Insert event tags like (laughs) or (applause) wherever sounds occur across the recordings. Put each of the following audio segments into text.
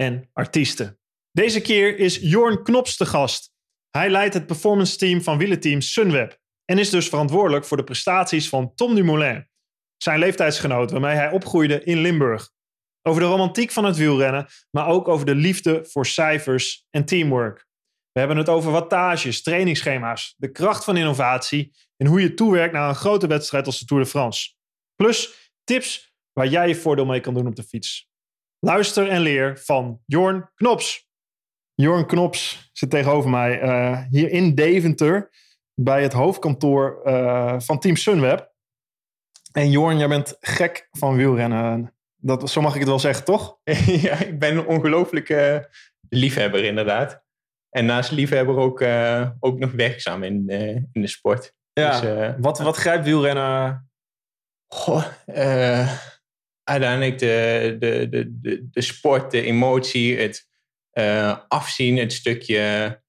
en artiesten. Deze keer is Jorn Knops de gast. Hij leidt het performance team van wielenteam Sunweb en is dus verantwoordelijk voor de prestaties van Tom Dumoulin, zijn leeftijdsgenoot waarmee hij opgroeide in Limburg. Over de romantiek van het wielrennen, maar ook over de liefde voor cijfers en teamwork. We hebben het over wattages, trainingsschema's, de kracht van innovatie en hoe je toewerkt naar een grote wedstrijd als de Tour de France. Plus tips waar jij je voordeel mee kan doen op de fiets. Luister en leer van Jorn Knops. Jorn Knops zit tegenover mij uh, hier in Deventer bij het hoofdkantoor uh, van Team Sunweb. En Jorn, jij bent gek van wielrennen. Dat, zo mag ik het wel zeggen, toch? (laughs) ja, ik ben een ongelooflijke liefhebber inderdaad. En naast liefhebber ook, uh, ook nog werkzaam in, in de sport. Ja, dus, wat, wat grijpt wielrennen? Goh, uiteindelijk de, de, de, de, de sport, de emotie, het uh, afzien, het stukje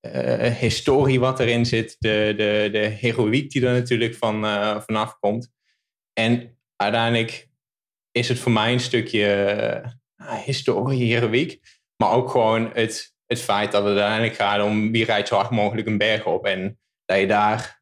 uh, historie wat erin zit, de, de, de heroïek die er natuurlijk van, uh, vanaf komt. En uiteindelijk is het voor mij een stukje historie, heroïek, maar ook gewoon het, het feit dat het uiteindelijk gaat om wie rijdt zo hard mogelijk een berg op en dat je daar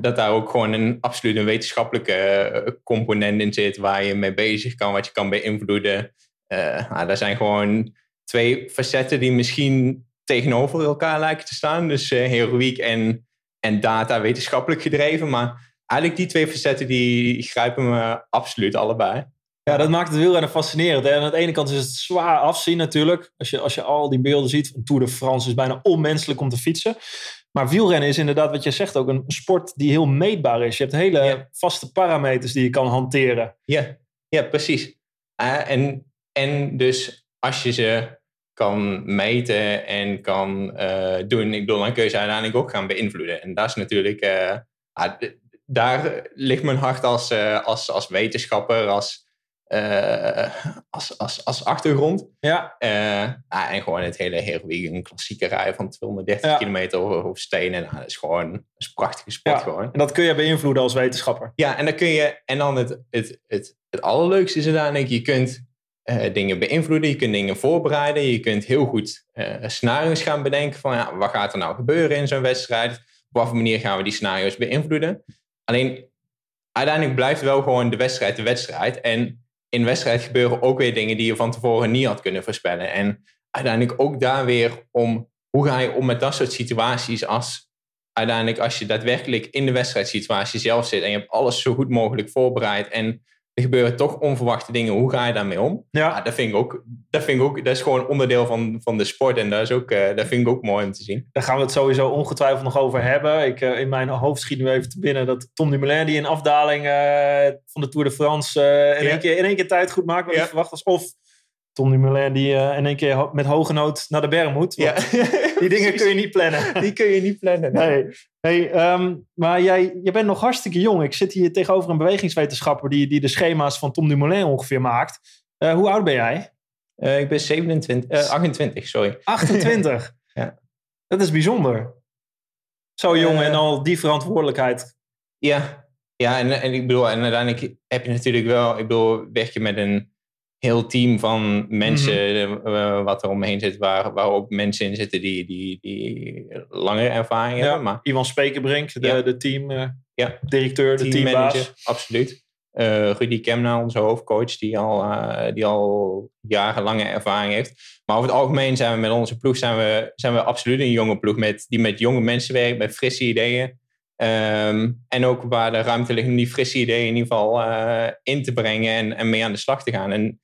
dat daar ook gewoon een absoluut een wetenschappelijke eh, component in zit waar je mee bezig kan, wat je kan beïnvloeden. Uh, daar zijn gewoon twee facetten die misschien tegenover elkaar lijken te staan. Dus uh, heroïek en, en data wetenschappelijk gedreven. Maar eigenlijk die twee facetten die grijpen me absoluut allebei. Ja, dat maakt het wielrennen fascinerend. Hè? aan de ene kant is het zwaar afzien natuurlijk. Als je, als je al die beelden ziet. Een Tour de France is bijna onmenselijk om te fietsen. Maar wielrennen is inderdaad wat je zegt ook een sport die heel meetbaar is. Je hebt hele vaste parameters die je kan hanteren. Ja, ja precies. Uh, en, en dus als je ze kan meten en kan uh, doen, ik bedoel, dan kun je ze uiteindelijk ook gaan beïnvloeden. En dat is natuurlijk, uh, daar ligt mijn hart als, als, als wetenschapper, als uh, als, als, als achtergrond. Ja. Uh, en gewoon het hele heroïne, een klassieke rij van 230 kilometer over, stenen. Nou, dat is gewoon dat is een prachtige sport ja. gewoon. En dat kun je beïnvloeden als wetenschapper. Ja, en dan kun je, en dan het, het, het, het allerleukste is uiteindelijk, je kunt uh, dingen beïnvloeden, je kunt dingen voorbereiden, je kunt heel goed scenario's gaan bedenken van ja, wat gaat er nou gebeuren in zo'n wedstrijd, op welke manier gaan we die scenario's beïnvloeden. Alleen uiteindelijk blijft wel gewoon de wedstrijd de wedstrijd en in wedstrijd gebeuren ook weer dingen die je van tevoren niet had kunnen voorspellen. En uiteindelijk ook daar weer om hoe ga je om met dat soort situaties als uiteindelijk als je daadwerkelijk in de wedstrijdsituatie zelf zit en je hebt alles zo goed mogelijk voorbereid en er gebeuren toch onverwachte dingen. Hoe ga je daarmee om? Ja. dat, vind ik ook, dat vind ik ook, dat is gewoon onderdeel van, van de sport en dat, is ook, uh, dat vind ik ook mooi om te zien. Daar gaan we het sowieso ongetwijfeld nog over hebben. Ik, uh, in mijn hoofd schiet nu even te binnen dat Tom Dumoulin die een afdaling uh, van de Tour de France in, ja. één keer, in één keer tijd goed maakt. Wat ja. je verwacht was. Of Tom Dumoulin die in één keer met hoge nood naar de berg moet. Ja. Die (laughs) dingen kun je niet plannen. Die kun je niet plannen. Nee. nee. Hey, um, maar jij, jij bent nog hartstikke jong. Ik zit hier tegenover een bewegingswetenschapper die, die de schema's van Tom Dumoulin ongeveer maakt. Uh, hoe oud ben jij? Uh, ik ben 27, uh, 28, sorry. 28? (laughs) ja. Dat is bijzonder. Zo jong en al die verantwoordelijkheid. Ja, ja en, en ik bedoel, en uiteindelijk heb je natuurlijk wel, ik bedoel, werk je met een heel team van mensen mm -hmm. wat er omheen zit, waar, waar ook mensen in zitten die, die, die langere ervaring ja, hebben. Maar, Ivan Spekerbrink, de, ja. de team, uh, ja. directeur, de team teambaas. manager, absoluut. Uh, Rudy Kemna, onze hoofdcoach, die al, die al jarenlange ervaring heeft. Maar over het algemeen zijn we met onze ploeg zijn we, zijn we absoluut een jonge ploeg met, die met jonge mensen werkt, met frisse ideeën. Um, en ook waar de ruimte ligt om die frisse ideeën in ieder geval in te brengen en, en mee aan de slag te gaan. En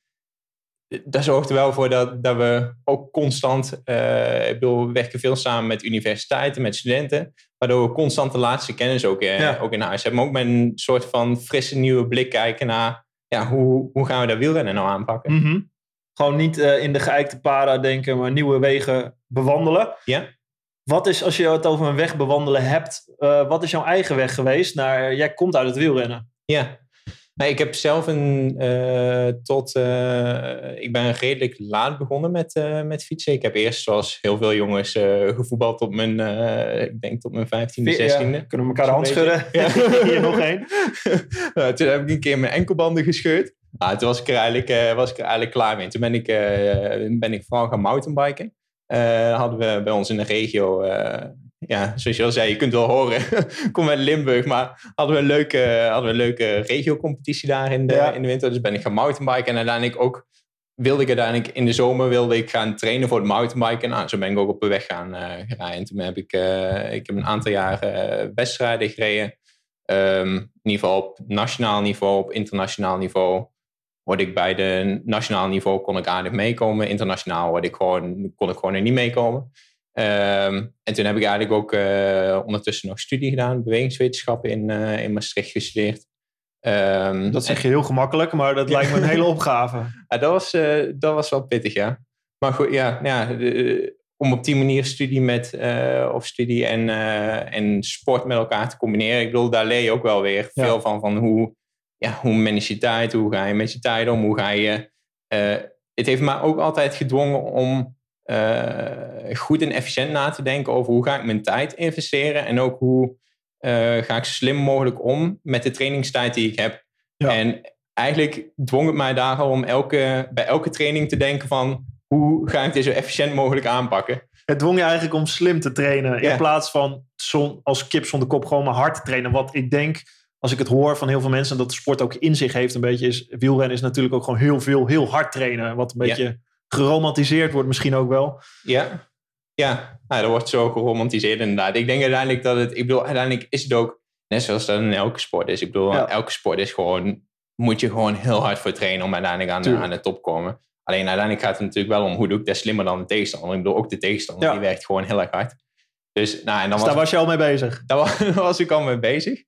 dat zorgt er wel voor dat, dat we ook constant, uh, ik bedoel, we werken veel samen met universiteiten, met studenten, waardoor we constant de laatste kennis ook, uh, ja. ook in huis hebben. Maar ook met een soort van frisse nieuwe blik kijken naar, ja, hoe, hoe gaan we dat wielrennen nou aanpakken? Mm -hmm. Gewoon niet eh, in de geëikte para denken, maar nieuwe wegen bewandelen. Ja. Wat is, als je het over een weg bewandelen hebt, eh, wat is jouw eigen weg geweest? Naar, jij komt uit het wielrennen. Ja, nou, ik heb zelf een, uh, tot, uh, ik ben redelijk laat begonnen met, uh, met fietsen. Ik heb eerst, zoals heel veel jongens, gevoetbald tot mijn, ik denk tot mijn 15e, 16e. Ja, kunnen we elkaar de hand schudden? Ja. (laughs) Hier nog één. (laughs) toen heb ik een keer mijn enkelbanden gescheurd. Ah, toen was ik, er eigenlijk, was ik er eigenlijk klaar mee. Toen ben ik, ben ik vooral gaan mountainbiken. hadden we bij ons in de regio ja, zoals je al zei, je kunt wel horen, (laughs) kom uit Limburg, maar hadden we een leuke, hadden we een leuke regio-competitie daar in de, in de winter. Dus ben ik gaan mountainbiken en uiteindelijk ook wilde ik uiteindelijk in de zomer wilde ik gaan trainen voor het mountainbiken. Nou, zo ben ik ook op de weg gaan uh, rijden. En toen heb ik, uh, ik heb een aantal jaren uh, wedstrijden gereden. Um, in ieder geval op nationaal niveau, op internationaal niveau. Word ik bij de nationaal niveau kon ik aardig meekomen. Internationaal word ik gewoon, kon ik gewoon er niet meekomen. Um, en toen heb ik eigenlijk ook uh, ondertussen nog studie gedaan, bewegingswetenschappen in, uh, in Maastricht gestudeerd. Um, dat zeg je heel gemakkelijk, maar dat lijkt me een (laughs) hele opgave. ja, dat, was, uh, dat was wel pittig, ja. Maar goed, ja, nou ja de, om op die manier studie, met, of studie en, en sport met elkaar te combineren. Ik bedoel, daar leer je ook wel weer ja. veel van, van hoe, ja, hoe manage je tijd, hoe ga je met je tijd om, hoe ga je... het heeft me ook altijd gedwongen om uh, goed en efficiënt na te denken over hoe ga ik mijn tijd investeren en ook hoe uh, ga ik zo slim mogelijk om met de trainingstijd die ik heb. Ja. En eigenlijk dwong het mij daar al om elke, bij elke training te denken van hoe ga ik dit zo efficiënt mogelijk aanpakken. Het dwong je eigenlijk om slim te trainen in plaats van zon, als kip zonder kop gewoon maar hard te trainen. Wat ik denk, als ik het hoor van heel veel mensen, dat de sport ook in zich heeft een beetje, is wielrennen is natuurlijk ook gewoon heel veel, heel hard trainen. Wat een beetje geromantiseerd wordt misschien ook wel. Ja, ja. Nou, dat wordt zo geromantiseerd inderdaad. Ik denk uiteindelijk dat het, ik bedoel, uiteindelijk is het ook, net zoals dat in elke sport is. Ik bedoel, elke sport is gewoon, moet je gewoon heel hard voor trainen om uiteindelijk aan, de, aan de top te komen. Alleen uiteindelijk gaat het natuurlijk wel om hoe doe ik dat slimmer dan de tegenstander. Ik bedoel, ook de tegenstander, die werkt gewoon heel erg hard. Dus, nou, en dan dus was, daar was je al mee bezig? Daar was, (laughs) daar was ik al mee bezig.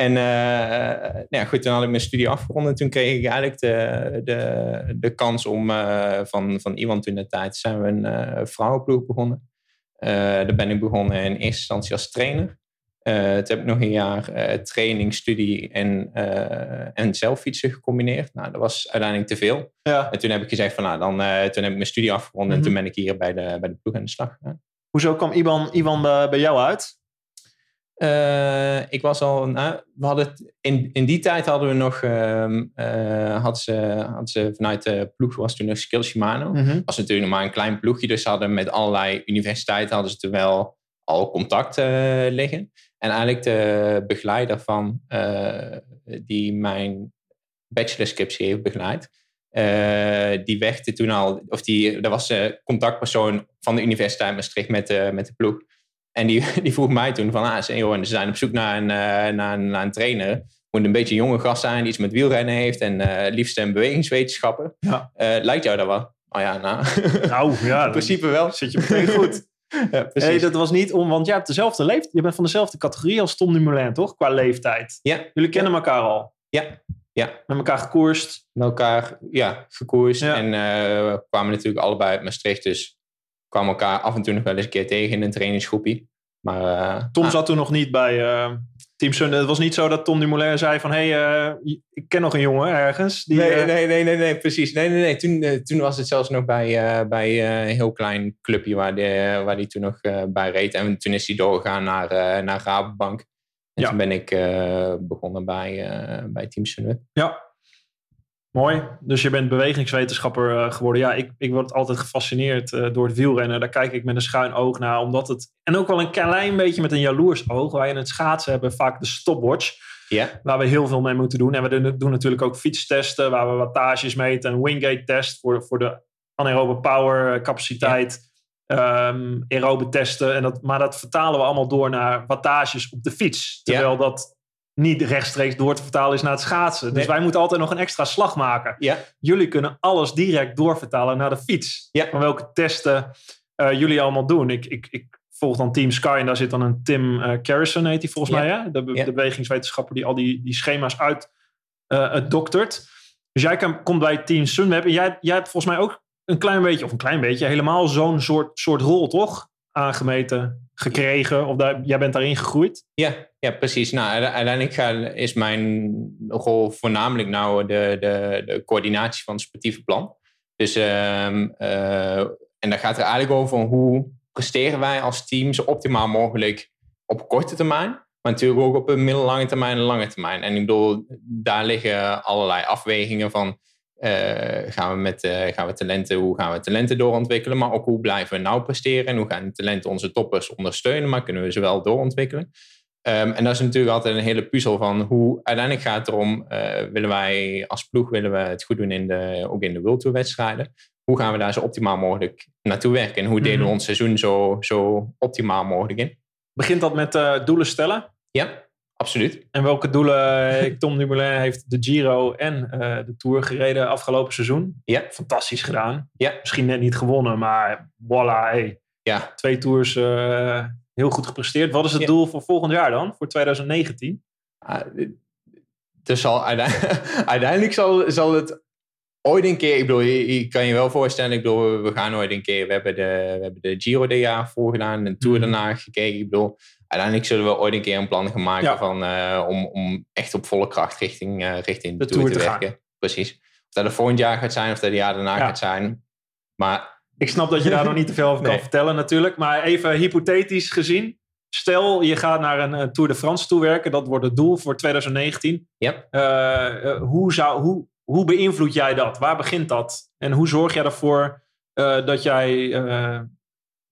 En uh, nou ja, goed, toen had ik mijn studie afgerond en toen kreeg ik eigenlijk de, de, de kans om uh, van, van Iwan toen de tijd zijn we een uh, vrouwenploeg begonnen. daar ben ik begonnen in eerste instantie als trainer. toen heb ik nog een jaar training, studie en, en zelffietsen gecombineerd. Nou, dat was uiteindelijk te veel. Ja. En toen heb ik gezegd van nou, dan, toen heb ik mijn studie afgerond mm -hmm. en toen ben ik hier bij de, bij de ploeg aan de slag gegaan. Hoezo kwam Iwan, Iwan bij jou uit? Uh, ik was al, nou, we hadden in, in die tijd hadden we nog, uh, uh, had ze, had ze vanuit de ploeg, was toen nog Skill Shimano. Mm -hmm. was natuurlijk nog maar een klein ploegje, dus hadden met allerlei universiteiten hadden ze er wel al contact uh, liggen. En eigenlijk de begeleider van, die mijn bachelorscriptie heeft begeleid, die wegde toen al, of die, dat was de contactpersoon van de Universiteit Maastricht met, met de ploeg. En die, (laughs) die vroeg mij toen van, ah, joh, ze zijn op zoek naar een, uh, naar, een, naar een trainer. Moet een beetje jonge gast zijn, die iets met wielrennen heeft en uh, liefst een bewegingswetenschappen. Ja. Uh, lijkt jou dat wel? Oh ja, nou. (laughs) Nou, ja. in principe wel. Zit je meteen goed. (laughs) ja, precies. Hey, dat was niet om, want jij hebt dezelfde leeftijd. Je bent van dezelfde categorie als Tom Dumoulin, toch? Qua leeftijd. Ja. Jullie kennen elkaar al. Ja. Ja. Met elkaar gekoerst. Met elkaar, ja, gekoerst. Ja. En we kwamen natuurlijk allebei uit Maastricht, dus kwamen elkaar af en toe nog wel eens een keer tegen in een trainingsgroepje. Maar, uh, Tom ah. zat toen nog niet bij uh, Team Sun. Het was niet zo dat Tom Dumoulin zei van... hé, hey, uh, ik ken nog een jongen ergens. Die, nee, nee, nee, nee, nee, precies. Nee, nee, nee. Toen, toen was het zelfs nog bij, bij een heel klein clubje waar hij waar die toen nog bij reed. En toen is hij doorgegaan naar, naar Rabobank. En ja. toen ben ik begonnen bij, bij Team Sunweb. Ja, Mooi. Dus je bent bewegingswetenschapper uh, geworden. Ja, ik, ik word altijd gefascineerd uh, door het wielrennen. Daar kijk ik met een schuin oog naar. Omdat het, en ook wel een klein beetje met een jaloers oog. Wij in het schaatsen hebben vaak de stopwatch. Ja. Waar we heel veel mee moeten doen. En we doen natuurlijk ook fietstesten. Waar we wattages meten. Een wingate test voor, voor de anaerobe power eh, capaciteit. Ja. Um, aerobe testen. En dat, maar dat vertalen we allemaal door naar wattages op de fiets. Terwijl dat niet rechtstreeks door te vertalen is naar het schaatsen. Dus wij moeten altijd nog een extra slag maken. Ja. Jullie kunnen alles direct doorvertalen naar de fiets. Ja. Van welke testen uh, jullie allemaal doen. Ik, ik, ik volg dan Team Sky en daar zit dan een Tim uh, Carrison, heet hij volgens ja. mij. Hè? De, de bewegingswetenschapper die al die, die schema's uit uh, het doktert. Dus jij kan, komt bij Team Sunweb en jij, jij hebt volgens mij ook een klein beetje, of een klein beetje, helemaal zo'n soort, soort rol, toch? Aangemeten, gekregen, of daar, jij bent daarin gegroeid. Ja, ja precies. Nou, uite- uiteindelijk is mijn rol voornamelijk nou de, de, de coördinatie van het sportieve plan. Dus, ehm, eh, en dat gaat er eigenlijk over hoe presteren wij als team zo optimaal mogelijk op korte termijn, maar natuurlijk ook op een middellange termijn en lange termijn. En ik bedoel, daar liggen allerlei afwegingen van. Eh, gaan, we met, eh, gaan we talenten, hoe gaan we talenten doorontwikkelen, maar ook hoe blijven we nou presteren en hoe gaan de talenten onze toppers ondersteunen, maar kunnen we ze wel doorontwikkelen. Ehm, en dat is natuurlijk altijd een hele puzzel van hoe uiteindelijk gaat het erom, eh, willen wij als ploeg willen we het goed doen in de, ook in de World Tour wedstrijden. Hoe gaan we daar zo optimaal mogelijk naartoe werken en hoe delen we Mhm. ons seizoen zo, zo optimaal mogelijk in? Begint dat met doelen stellen? Ja, absoluut. En welke doelen? (laughs) Tom Dumoulin heeft de Giro en eh, de Tour gereden afgelopen seizoen. Ja. Fantastisch gedaan. Ja. Misschien net niet gewonnen, maar voilà, hey, Ja, twee tours eh, heel goed gepresteerd. Wat is het Ja. doel voor volgend jaar dan? Voor 2019? Ah, dus zal uiteindelijk, (laughs) uiteindelijk zal, zal het ooit een keer, ik bedoel, je, kan je wel voorstellen, ik bedoel, we gaan ooit een keer, we hebben de, we hebben de Giro dit jaar voorgedaan, de Tour Mhm. daarna gekeken, ik bedoel, uiteindelijk zullen we ooit een keer een plan gaan maken Ja. van, eh, om, om echt op volle kracht richting, eh, richting de, De Tour, Tour te te gaan. werken. Precies. Of dat het volgend jaar gaat zijn, of dat het jaar daarna Ja. gaat zijn. Maar Ik snap dat je daar nog niet te veel over (laughs) kan vertellen natuurlijk. Maar even hypothetisch gezien. Stel, je gaat naar een, Tour de France toewerken. Dat wordt het doel voor 2019. ja, Eh, hoe, zou, hoe, hoe beïnvloed jij dat? Waar begint dat? En hoe zorg jij ervoor dat jij,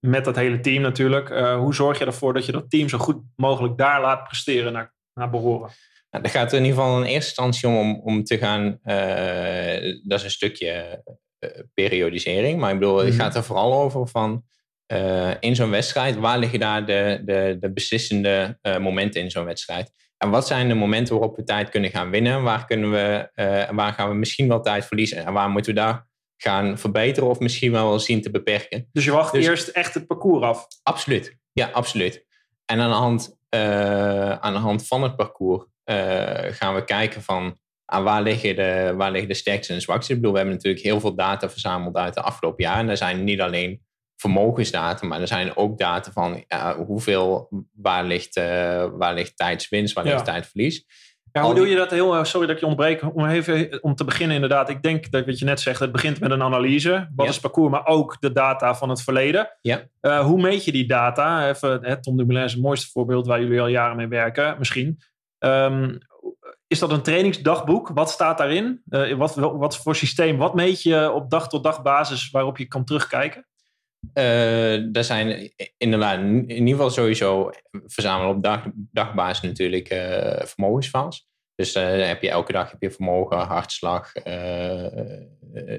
met dat hele team natuurlijk, eh, hoe zorg je ervoor dat je dat team zo goed mogelijk daar laat presteren naar, naar behoren? Nou, daar gaat in ieder geval in eerste instantie om, om, te gaan. eh, dat is een stukje eh, periodisering. Maar ik bedoel, het Mhm. gaat er vooral over van. in zo'n wedstrijd, waar liggen daar de, de, de beslissende momenten in zo'n wedstrijd? En wat zijn de momenten waarop we tijd kunnen gaan winnen? Waar, kunnen we, waar gaan we misschien wel tijd verliezen? En waar moeten we daar gaan verbeteren of misschien wel zien te beperken? Dus je wacht Dus- eerst echt het parcours af. Absoluut, ja, absoluut. En aan de hand, eh, aan de hand van het parcours eh, gaan we kijken van aan waar liggen, de, waar liggen de sterkste en zwakste. Ik bedoel, we hebben natuurlijk heel veel data verzameld uit de afgelopen jaren. En er zijn niet alleen vermogensdata, maar er zijn ook data van ja, hoeveel, waar ligt, eh, waar ligt tijdswinst, waar Ja. ligt tijdverlies. Ja, hoe doe je dat heel, eh, sorry dat ik je ontbreek, om even om te beginnen inderdaad. Ik denk dat wat je net zegt, het begint met een analyse. Wat Ja. is het parcours, maar ook de data van het verleden. Ja. Eh, hoe meet je die data? Even, hè, Tom Dumoulin is het mooiste voorbeeld waar jullie al jaren mee werken, misschien. Ehm, is dat een trainingsdagboek? Wat staat daarin? Eh, wat, wat voor systeem? Wat meet je op dag tot dag basis waarop je kan terugkijken? Eh, er zijn inderdaad in ieder geval sowieso verzamelen op dag, dagbasis natuurlijk vermogensfiles. Dus eh, heb je elke dag heb je vermogen, hartslag,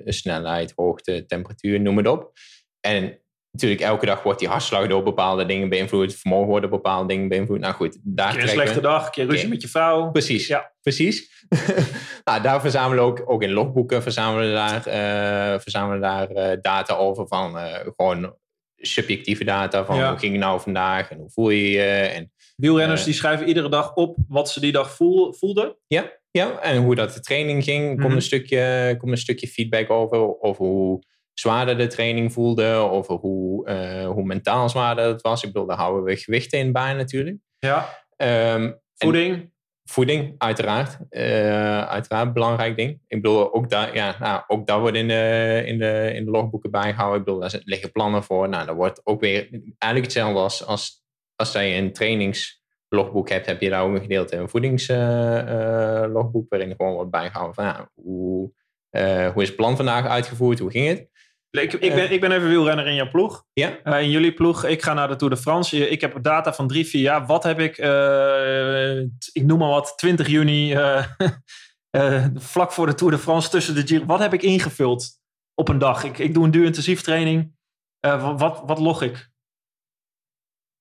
snelheid, hoogte, temperatuur, noem het op. En natuurlijk elke dag wordt die hartslag door bepaalde dingen beïnvloed. Het vermogen wordt door bepaalde dingen beïnvloed. Nou goed, daar keer een we- slechte dag, een keer ruzie met je vrouw. Precies, Ja. precies. (laughs) nou, daar verzamelen we ook, ook in logboeken verzamelen we daar, eh, verzamelen we daar eh, data over van eh, gewoon subjectieve data van Ja. hoe ging het nou vandaag en hoe voel je je en Wielrenners die schrijven iedere dag op wat ze die dag voel, voelden. ja, ja, en hoe dat de training ging. Mhm. Komt, een stukje, komt een stukje feedback over, over hoe zwaarder de training voelde, over hoe, eh, hoe mentaal zwaarder het was. Ik bedoel, daar houden we gewichten in bij natuurlijk. Ja. Ehm, Voeding. Voeding, uiteraard. Eh, uiteraard belangrijk ding. Ik bedoel, ook daar, ja, nou, ook dat wordt in de, in, de, in de logboeken bijgehouden. Ik bedoel, daar liggen plannen voor. Nou, dat wordt ook weer eigenlijk hetzelfde als, als, als dat je een trainingslogboek hebt, heb je daar ook een gedeelte een voedingslogboek, waarin gewoon wordt bijgehouden van hoe, eh, hoe is het plan vandaag uitgevoerd, hoe ging het? Ik, ik, ben, ik ben even wielrenner in jouw ploeg. Ja. Eh, in jullie ploeg. Ik ga naar de Tour de France. Ik heb data van drie, vier jaar. Wat heb ik, eh, ik noem maar wat, 20 juni, eh, (laughs) eh, vlak voor de Tour de France, tussen de Giro. Wat heb ik ingevuld op een dag? Ik, ik doe een duur-intensief training. Eh, wa- wat, wat log ik?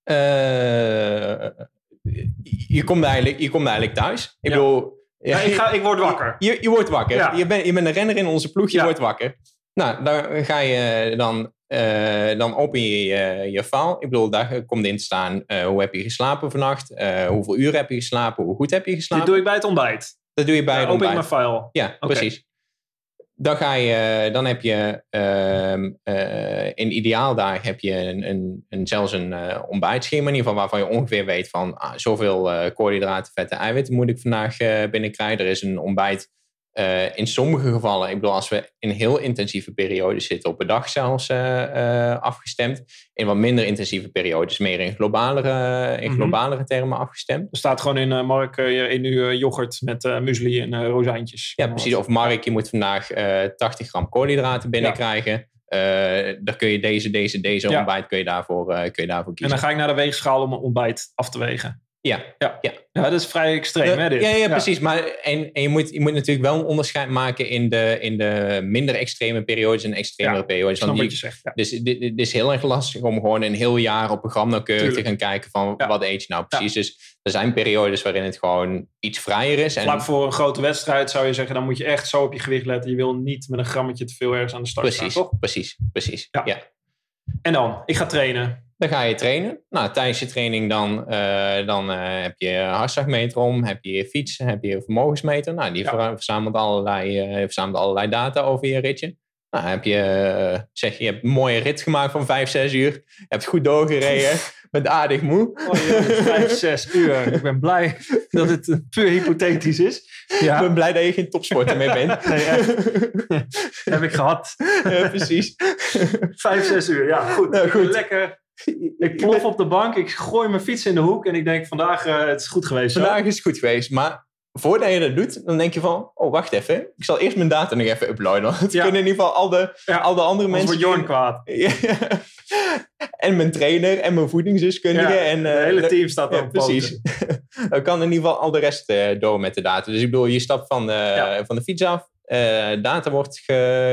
Eh, je, komt eigenlijk, je komt eigenlijk thuis. Ik Ja. bedoel... Ja, ik, ga, ik word (laughs) wakker. Je, je wordt wakker. Ja. Je, bent, je bent een renner in onze ploeg, je wordt wakker. Nou, dan ga je dan, eh, dan open je je, je file. Ik bedoel, daar komt in te staan eh, hoe heb je geslapen vannacht, eh, hoeveel uur heb je geslapen, hoe goed heb je geslapen. Dit doe ik bij het ontbijt. dat doe je bij Ja, het open ik ontbijt. mijn file. Ja, precies. dan, ga je, dan heb je ehm, eh, in ideaaldagen heb je een, een, een zelfs een ontbijtschema in ieder geval waarvan je ongeveer weet van ah, zoveel koolhydraten, vetten, eiwitten moet ik vandaag binnenkrijgen. Er is een ontbijt uh, in sommige gevallen, ik bedoel, als we in heel intensieve periodes zitten, op een dag zelfs uh, uh, afgestemd. In wat minder intensieve periodes, meer in globalere, in mhm. termen afgestemd. Er staat gewoon in, Mark, in uw yoghurt met muesli en rozijntjes. Ja, precies. Of Mark, je moet vandaag 80 gram koolhydraten binnenkrijgen. Ja. dan kun je deze, deze, deze ja. ontbijt kun je, daarvoor, kun je daarvoor kiezen. En dan ga ik naar de weegschaal om een ontbijt af te wegen. Ja, ja. ja. ja dat is vrij extreem. hè, dit? Ja, ja, precies. Maar, en en je, moet, je moet natuurlijk wel een onderscheid maken in de, in de minder extreme periodes en extremere periodes. Want die, zegt, Dus het is heel erg lastig om gewoon een heel jaar op programma nauwkeurig te gaan kijken van wat eet je nou precies. Dus er zijn periodes waarin het gewoon iets vrijer is. Vlak voor een grote wedstrijd zou je zeggen, dan moet je echt zo op je gewicht letten. Je wil niet met een grammetje te veel ergens aan de start precies, staan, toch? Precies, precies. ja. En dan, ik ga trainen. Dan ga je trainen. Nou, tijdens je training dan, uh, dan uh, heb je hartslagmeter om, heb je fiets, heb je vermogensmeter. Nou, die verzamelt, allerlei, uh, verzamelt allerlei data over je ritje. Nou, heb je, zeg je, je hebt een mooie rit gemaakt van 5, 6 uur. Je hebt goed doorgereden. (laughs) bent aardig moe. Oh, je 5, 6 uur. Ik ben blij dat het puur hypothetisch is. Ja. Ik ben blij dat je geen topsporter meer bent. (laughs) Nee, (laughs) heb ik gehad. Ja, precies. 5, 6 uur. Ja, goed. Nou, goed. Lekker (laughs) ik plof op de bank, ik gooi mijn fiets in de hoek en ik denk vandaag uh, het is goed geweest. Vandaag is het goed geweest, maar voordat je dat doet, dan denk je van, oh wacht even, ik zal eerst mijn data nog even uploaden. Het kunnen in ieder geval al de, al de andere mensen... wordt Jorn kwaad. (laughs) en mijn trainer en mijn voedingsdeskundige. en, uh, hele team staat op. precies. (laughs) dan kan in ieder geval al de rest uh, door met de data. Dus ik bedoel, je stapt van van de fiets af, data wordt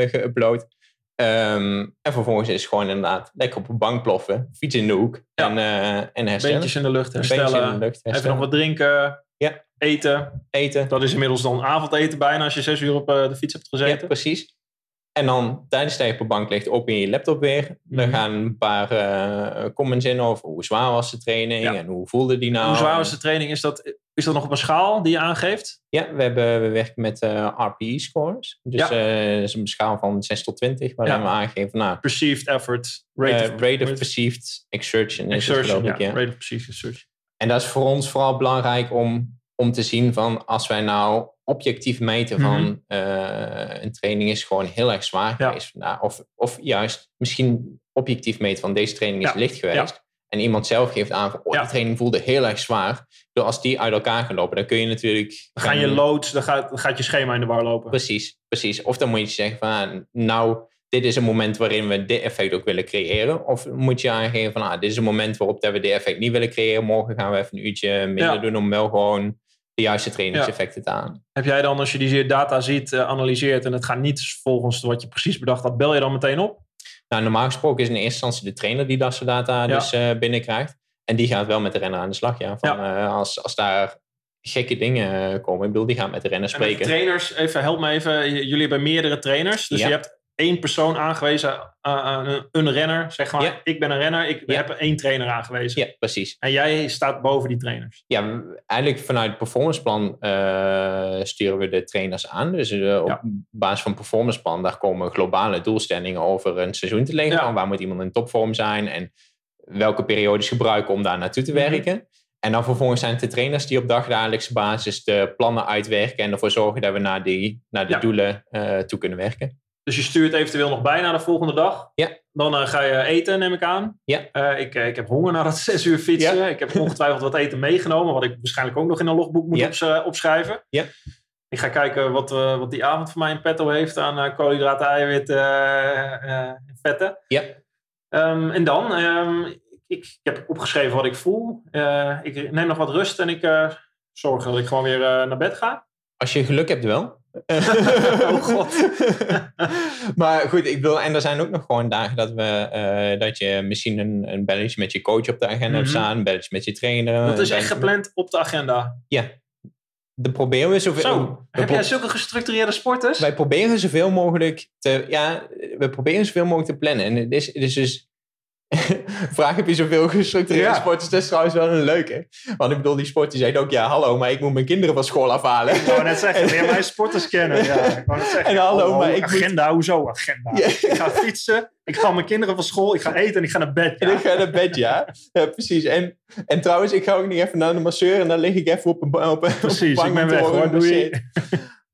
geüpload. Ehm, en vervolgens is het gewoon inderdaad lekker op een bank ploffen, fiets in de hoek en, uh, en herstellen. Beentjes in de lucht herstellen. In de lucht herstellen. Even nog wat drinken. Ja. Eten. Eten. Dat is inmiddels dan avondeten bijna als je zes uur op uh, de fiets hebt gezeten. Ja, precies. En dan tijdens dat je op de bank ligt, open je je laptop weer. Dan mhm. gaan een paar uh, comments in over hoe zwaar was de training en hoe voelde die nou. Hoe zwaar was de training? Is dat, is dat nog op een schaal die je aangeeft? Ja, we, hebben, we werken met uh, eh, RPE-scores. Dus ja. uh, dat is een schaal van 6 tot 20, waarin we aangeven... Nou, perceived effort. Rate, of, rate of perceived exertion. Rate of perceived exertion. En dat is voor ons vooral belangrijk om, om te zien van... als wij nou objectief meten van mhm. uh, een training is gewoon heel erg zwaar geweest vandaag. Of, of juist misschien objectief meten van deze training is licht geweest. En iemand zelf geeft aan van, oh, die training voelde heel erg zwaar. Dus als die uit elkaar gaan lopen, dan kun je natuurlijk... Dan gaan je loads, dan gaat, dan gaat je schema in de war lopen. Precies, precies. Of dan moet je zeggen van, ah, nou, dit is een moment waarin we dit effect ook willen creëren. Of moet je aangeven van, ah, dit is een moment waarop dat we dit effect niet willen creëren. Morgen gaan we even een uurtje minder doen om wel gewoon de juiste trainingseffecten te aan. Heb jij dan, als je die data ziet, uh, analyseert en het gaat niet volgens wat je precies bedacht had, bel je dan meteen op? Nou, normaal gesproken is in eerste instantie de trainer die dat soort data dus uh, binnenkrijgt. En die gaat wel met de renner aan de slag. Ja. Van, uh, als, als daar gekke dingen komen. Ik bedoel, die gaan met de renner spreken. En de trainers, even help me even. Jullie hebben meerdere trainers. Dus je hebt één persoon aangewezen aan een renner. Zeg maar, ik ben een renner, ik heb één trainer aangewezen. Ja, precies. En jij staat boven die trainers. Ja, eigenlijk vanuit het performanceplan uh, sturen we de trainers aan. Dus uh, op basis van performanceplan, daar komen globale doelstellingen over een seizoen te liggen. Waar moet iemand in topvorm zijn en welke periodes gebruiken om daar naartoe te mhm. werken. En dan vervolgens zijn het de trainers die op dagdagelijkse basis de plannen uitwerken en ervoor zorgen dat we naar, die, naar de doelen uh, toe kunnen werken. Dus je stuurt eventueel nog bij naar de volgende dag. Ja. Dan uh, ga je eten, neem ik aan. Ja. Uh, ik, uh, ik heb honger na dat (laughs) zes uur fietsen. Ja. Ik heb ongetwijfeld wat eten meegenomen, wat ik waarschijnlijk ook nog in een logboek moet ja. opschrijven. Ja. Ik ga kijken wat, wat die avond voor mij in petto heeft aan koolhydraten, eiwitten en vetten. Ja. Um, en dan, um, ik, ik, heb opgeschreven wat ik voel. ik neem nog wat rust en ik zorg dat ik gewoon weer naar bed ga. Als je geluk hebt wel. (laughs) oh god. (laughs) maar goed, ik bedoel, en er zijn ook nog gewoon dagen dat, we, uh, dat je misschien een, een belletje met je coach op de agenda hebt mhm. staan, een belletje met je trainer. Dat is echt gepland op de agenda? Ja. Dan proberen we zoveel... Zo, heb jij zulke gestructureerde sporters? Wij proberen zoveel mogelijk te... Ja, we proberen zoveel mogelijk te plannen. En het is, het is dus (laughs) vraag heb je zoveel gestructureerde Ja. sporters? Dat is trouwens wel een leuke. Want ik bedoel, die sport die zegt ook, ja hallo, maar ik moet mijn kinderen van school afhalen. Ik wou net zeggen, (laughs) leer mij sporters kennen. Ja, ik wou net zeggen. En hallo, oh, maar ik moet- agenda, hoezo agenda? Ja. Ik ga fietsen, ik ga mijn kinderen van school, ik ga eten en ik ga naar bed. En ik ga naar bed, ja. ja precies. En, en trouwens, ik ga ook niet even naar de masseur en dan lig ik even op een, op een, op een Precies, ik ben weg.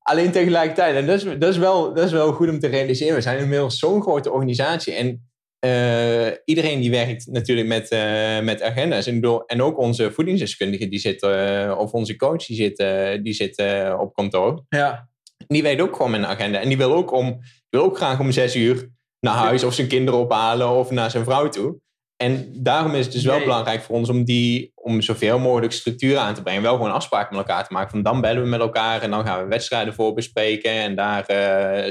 Alleen tegelijkertijd, en dat is, dat, is wel, dat is wel goed om te realiseren, we zijn inmiddels zo'n grote organisatie en eh, iedereen die werkt natuurlijk met, eh, met agenda's. En, bedoel, en ook onze voedingsdeskundige die zit, eh, of onze coach die zit, die zit eh, op kantoor. Ja. Die weet ook gewoon met een agenda. En die wil ook, om, wil ook graag om zes uur naar huis of zijn kinderen ophalen of naar zijn vrouw toe. En daarom is het dus wel Nee. belangrijk voor ons om, die, om zoveel mogelijk structuur aan te brengen. Wel gewoon afspraken met elkaar te maken. Van dan bellen we met elkaar en dan gaan we wedstrijden voor bespreken. En daar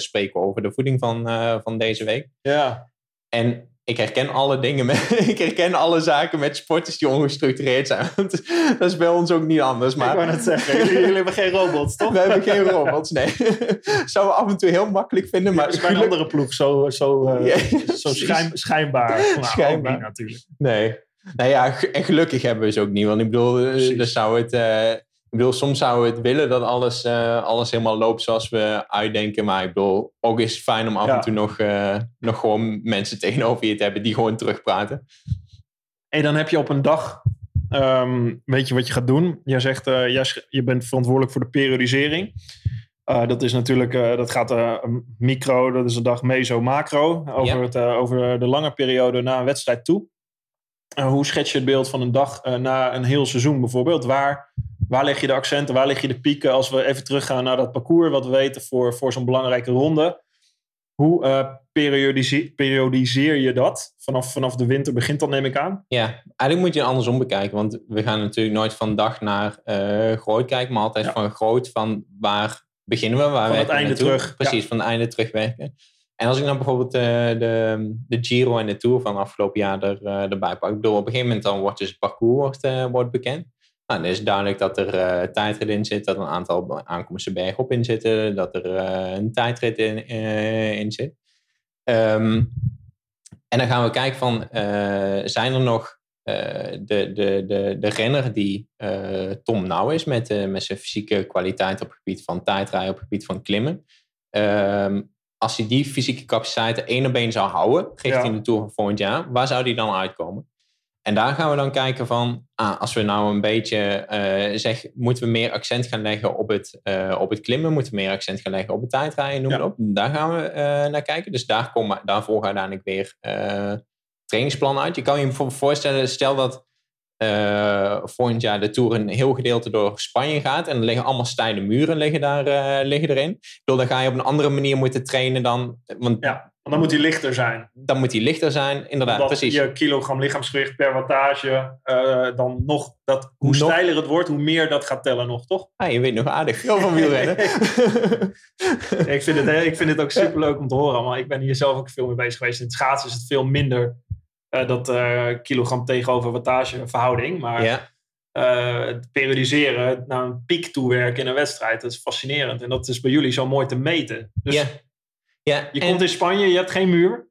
spreken we over de voeding van, van deze week. ja. En ik herken alle dingen met, (laughs) ik herken alle zaken met sporters die ongestructureerd zijn. (laughs) Want dat is bij ons ook niet anders. ik wou Maar net zeggen, (laughs) jullie, jullie hebben geen robots, toch? we hebben geen robots, nee. Zouden we af en toe heel makkelijk vinden. Maar Maar is bij een andere ploeg zo, zo, eh, Ja, zo schijn, schijnbaar. Nou, Schijnbaar. niet natuurlijk. Nee. Nou ja, en gelukkig hebben we ze ook niet. Want ik bedoel, eh, dan zou het, eh, ik bedoel, soms zouden we het willen dat alles, eh, alles helemaal loopt zoals we uitdenken. Maar ik bedoel, ook is het fijn om af Ja. en toe nog, eh, nog gewoon mensen (laughs) tegenover je te hebben die gewoon terugpraten. En dan heb je op een dag, ehm, weet je wat je gaat doen. Jij zegt, eh, jij je bent verantwoordelijk voor de periodisering. Dat is natuurlijk, dat gaat een micro, dat is een dag meso, macro. Over, Ja. het, over de lange periode na een wedstrijd toe. Hoe schets je het beeld van een dag na een heel seizoen bijvoorbeeld? Waar, waar leg je de accenten, waar leg je de pieken? Als we even teruggaan naar dat parcours, wat we weten voor, voor zo'n belangrijke ronde. Hoe eh, periodise- periodiseer je dat? Vanaf, vanaf de winter begint dat, neem ik aan. Ja, eigenlijk moet je het andersom bekijken. Want we gaan natuurlijk nooit van dag naar eh, groot kijken, maar altijd Ja. van groot van waar beginnen we, waar Van het einde naartoe. terug, Precies, van het einde terugwerken. En als ik dan bijvoorbeeld eh, de, de Giro en de Tour van afgelopen jaar er, erbij pak. Ik bedoel, op een gegeven moment dan wordt dus het parcours wordt, wordt bekend. Nou, dan is duidelijk dat er eh tijdrit in zit, dat er een aantal aankomsten bergop in zitten, dat er eh, een tijdrit in, eh, in zit. Ehm, en dan gaan we kijken van, zijn er nog de, de, de, de renner die Tom Nauw is met, met zijn fysieke kwaliteit op het gebied van tijdrijden, op het gebied van klimmen. Ehm, als hij die fysieke capaciteiten één op één zou houden, richting Ja. de Tour van volgend jaar, waar zou die dan uitkomen? En daar gaan we dan kijken van, ah, als we nou een beetje eh zeggen, moeten we meer accent gaan leggen op het, eh, op het klimmen, moeten we meer accent gaan leggen op het tijdrijden, noem Ja. op. Daar gaan we eh, naar kijken. Dus daar komen, daar volgen uiteindelijk weer trainingsplannen uit. Je kan je bijvoorbeeld voorstellen, stel dat volgend jaar de Tour een heel gedeelte door Spanje gaat en er liggen allemaal steile muren liggen daar, liggen erin. Ik bedoel, dan ga je op een andere manier moeten trainen dan, want Ja, want dan moet hij lichter zijn. dan moet die lichter zijn. Inderdaad, dat precies. je kilogram lichaamsgewicht per wattage eh, dan nog, dat, hoe Nog- steiler het wordt, hoe meer dat gaat tellen nog, toch? Ah, je weet nog aardig veel van wielrennen. (laughs) ik, vind het, heel- ik vind het ook superleuk om te horen, maar ik ben hier zelf ook veel mee bezig geweest. In het schaatsen is het veel minder eh, dat eh, kilogram tegenover wattage verhouding. Maar ja, eh, het periodiseren naar een piek toewerken in een wedstrijd, dat is fascinerend. En dat is bij jullie zo mooi te meten. Dus ja. Ja. je en- komt in Spanje, je hebt geen muur.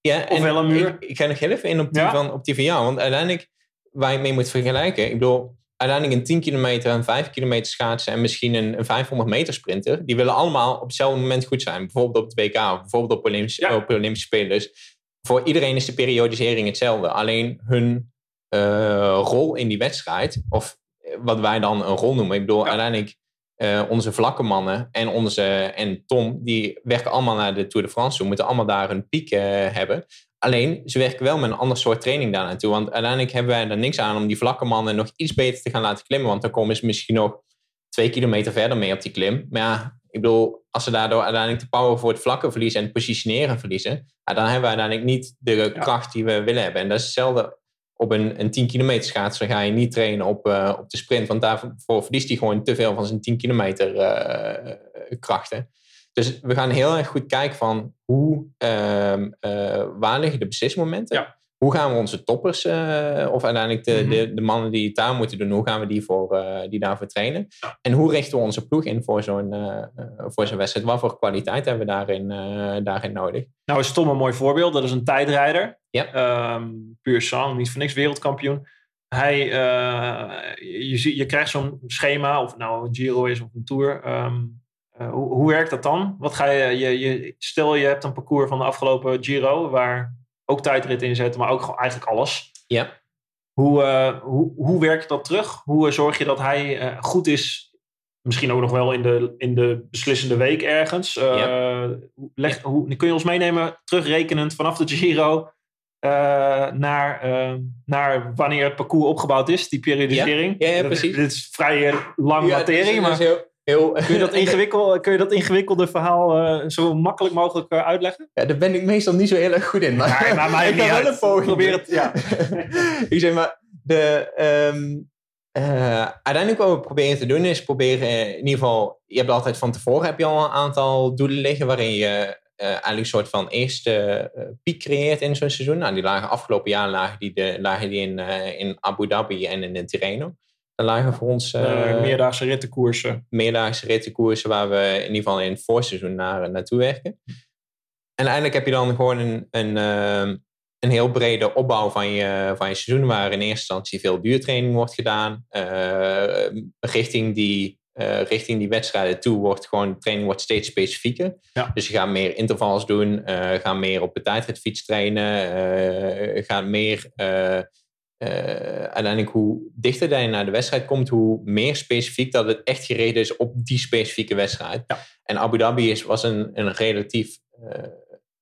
Ja, Of wel een muur. Ik, ik ga nog heel even in op die, Ja? van, op die van jou. Want uiteindelijk, waar je mee moet vergelijken. Ik bedoel, uiteindelijk een 10 kilometer, een 5 kilometer schaatsen en misschien een, een 500 meter sprinter. Die willen allemaal op hetzelfde moment goed zijn. Bijvoorbeeld op het WK of bijvoorbeeld op Olympische, Ja. op Olympische Spelen. Dus voor iedereen is de periodisering hetzelfde. Alleen hun eh, rol in die wedstrijd, of wat wij dan een rol noemen. Ik bedoel, uiteindelijk eh, onze vlakke mannen en, onze, en Tom, die werken allemaal naar de Tour de France toe. Moeten allemaal daar een piek eh, hebben. Alleen, ze werken wel met een ander soort training daar naartoe. Want uiteindelijk hebben wij er niks aan om die vlakke mannen nog iets beter te gaan laten klimmen. Want dan komen ze misschien nog twee kilometer verder mee op die klim. Maar ja, ik bedoel, als ze daardoor uiteindelijk de power voor het vlakke verliezen en het positioneren verliezen, dan hebben we uiteindelijk niet de kracht die we willen hebben. En dat is hetzelfde op een, een 10 kilometer schaatser ga je niet trainen op, eh, op de sprint. Want daarvoor verliest hij gewoon te veel van zijn 10 kilometer eh, krachten. Dus we gaan heel erg goed kijken van hoe, eh, waar liggen de beslismomenten? Ja. Hoe gaan we onze toppers, uh, of uiteindelijk de, Mhm. de, de mannen die het daar moeten doen, hoe gaan we die, voor, uh, die daarvoor trainen? En hoe richten we onze ploeg in voor zo'n uh, voor zo'n wedstrijd? Wat voor kwaliteit hebben we daarin, daarin nodig? Nou is Tom een mooi voorbeeld. Dat is een tijdrijder. Ja. Um, puur sang, niet voor niks wereldkampioen. Hij, je, je krijgt zo'n schema, of het nou een Giro is of een Tour. Um, hoe, hoe werkt dat dan? Wat ga je, je, je, stel je hebt een parcours van de afgelopen Giro, waar ook tijdrit in zetten, maar ook gewoon eigenlijk alles. Ja. Hoe, uh, hoe, hoe werkt dat terug? Hoe uh, zorg je dat hij uh, goed is? Misschien ook nog wel in de, in de beslissende week ergens. Ja. Leg, Ja. hoe, kun je ons meenemen, terugrekenend vanaf de Giro naar, naar wanneer het parcours opgebouwd is, die periodisering? Ja, precies. Dit is vrij lang materie, maar dat is heel, heel, kun je, dat (laughs) ingewikkeld, kun je dat ingewikkelde verhaal eh, zo makkelijk mogelijk eh, uitleggen? Ja, daar ben ik meestal niet zo heel erg goed in. Maar, Nee, maar maakt (laughs) ik kan wel een poging Probeer het, ja. (laughs) ik zeg maar, de, ehm, eh, uiteindelijk wat we proberen te doen is proberen in ieder geval, je hebt altijd van tevoren heb je al een aantal doelen liggen waarin je eh, eigenlijk een soort van eerste piek creëert in zo'n seizoen. Nou, die lagen afgelopen jaar lagen die, de, lagen die in, in Abu Dhabi en in Tirreno. Daar lagen voor ons eh, Eh, meerdaagse rittenkoersen. meerdaagse rittenkoersen waar we in ieder geval in het voorseizoen naar, naartoe werken. En eigenlijk heb je dan gewoon een, een, ehm, een heel brede opbouw van je, van je seizoen, waar in eerste instantie veel duurtraining wordt gedaan. Eh, richting, die, eh, richting die wedstrijden toe wordt gewoon, de training wordt steeds specifieker. Ja. Dus je gaat meer intervals doen, eh gaat meer op de tijdritfiets trainen, eh gaat meer... eh, eh, uiteindelijk hoe dichter je naar de wedstrijd komt, hoe meer specifiek dat het echt gereden is op die specifieke wedstrijd. Ja. En Abu Dhabi is, was een, een relatief eh,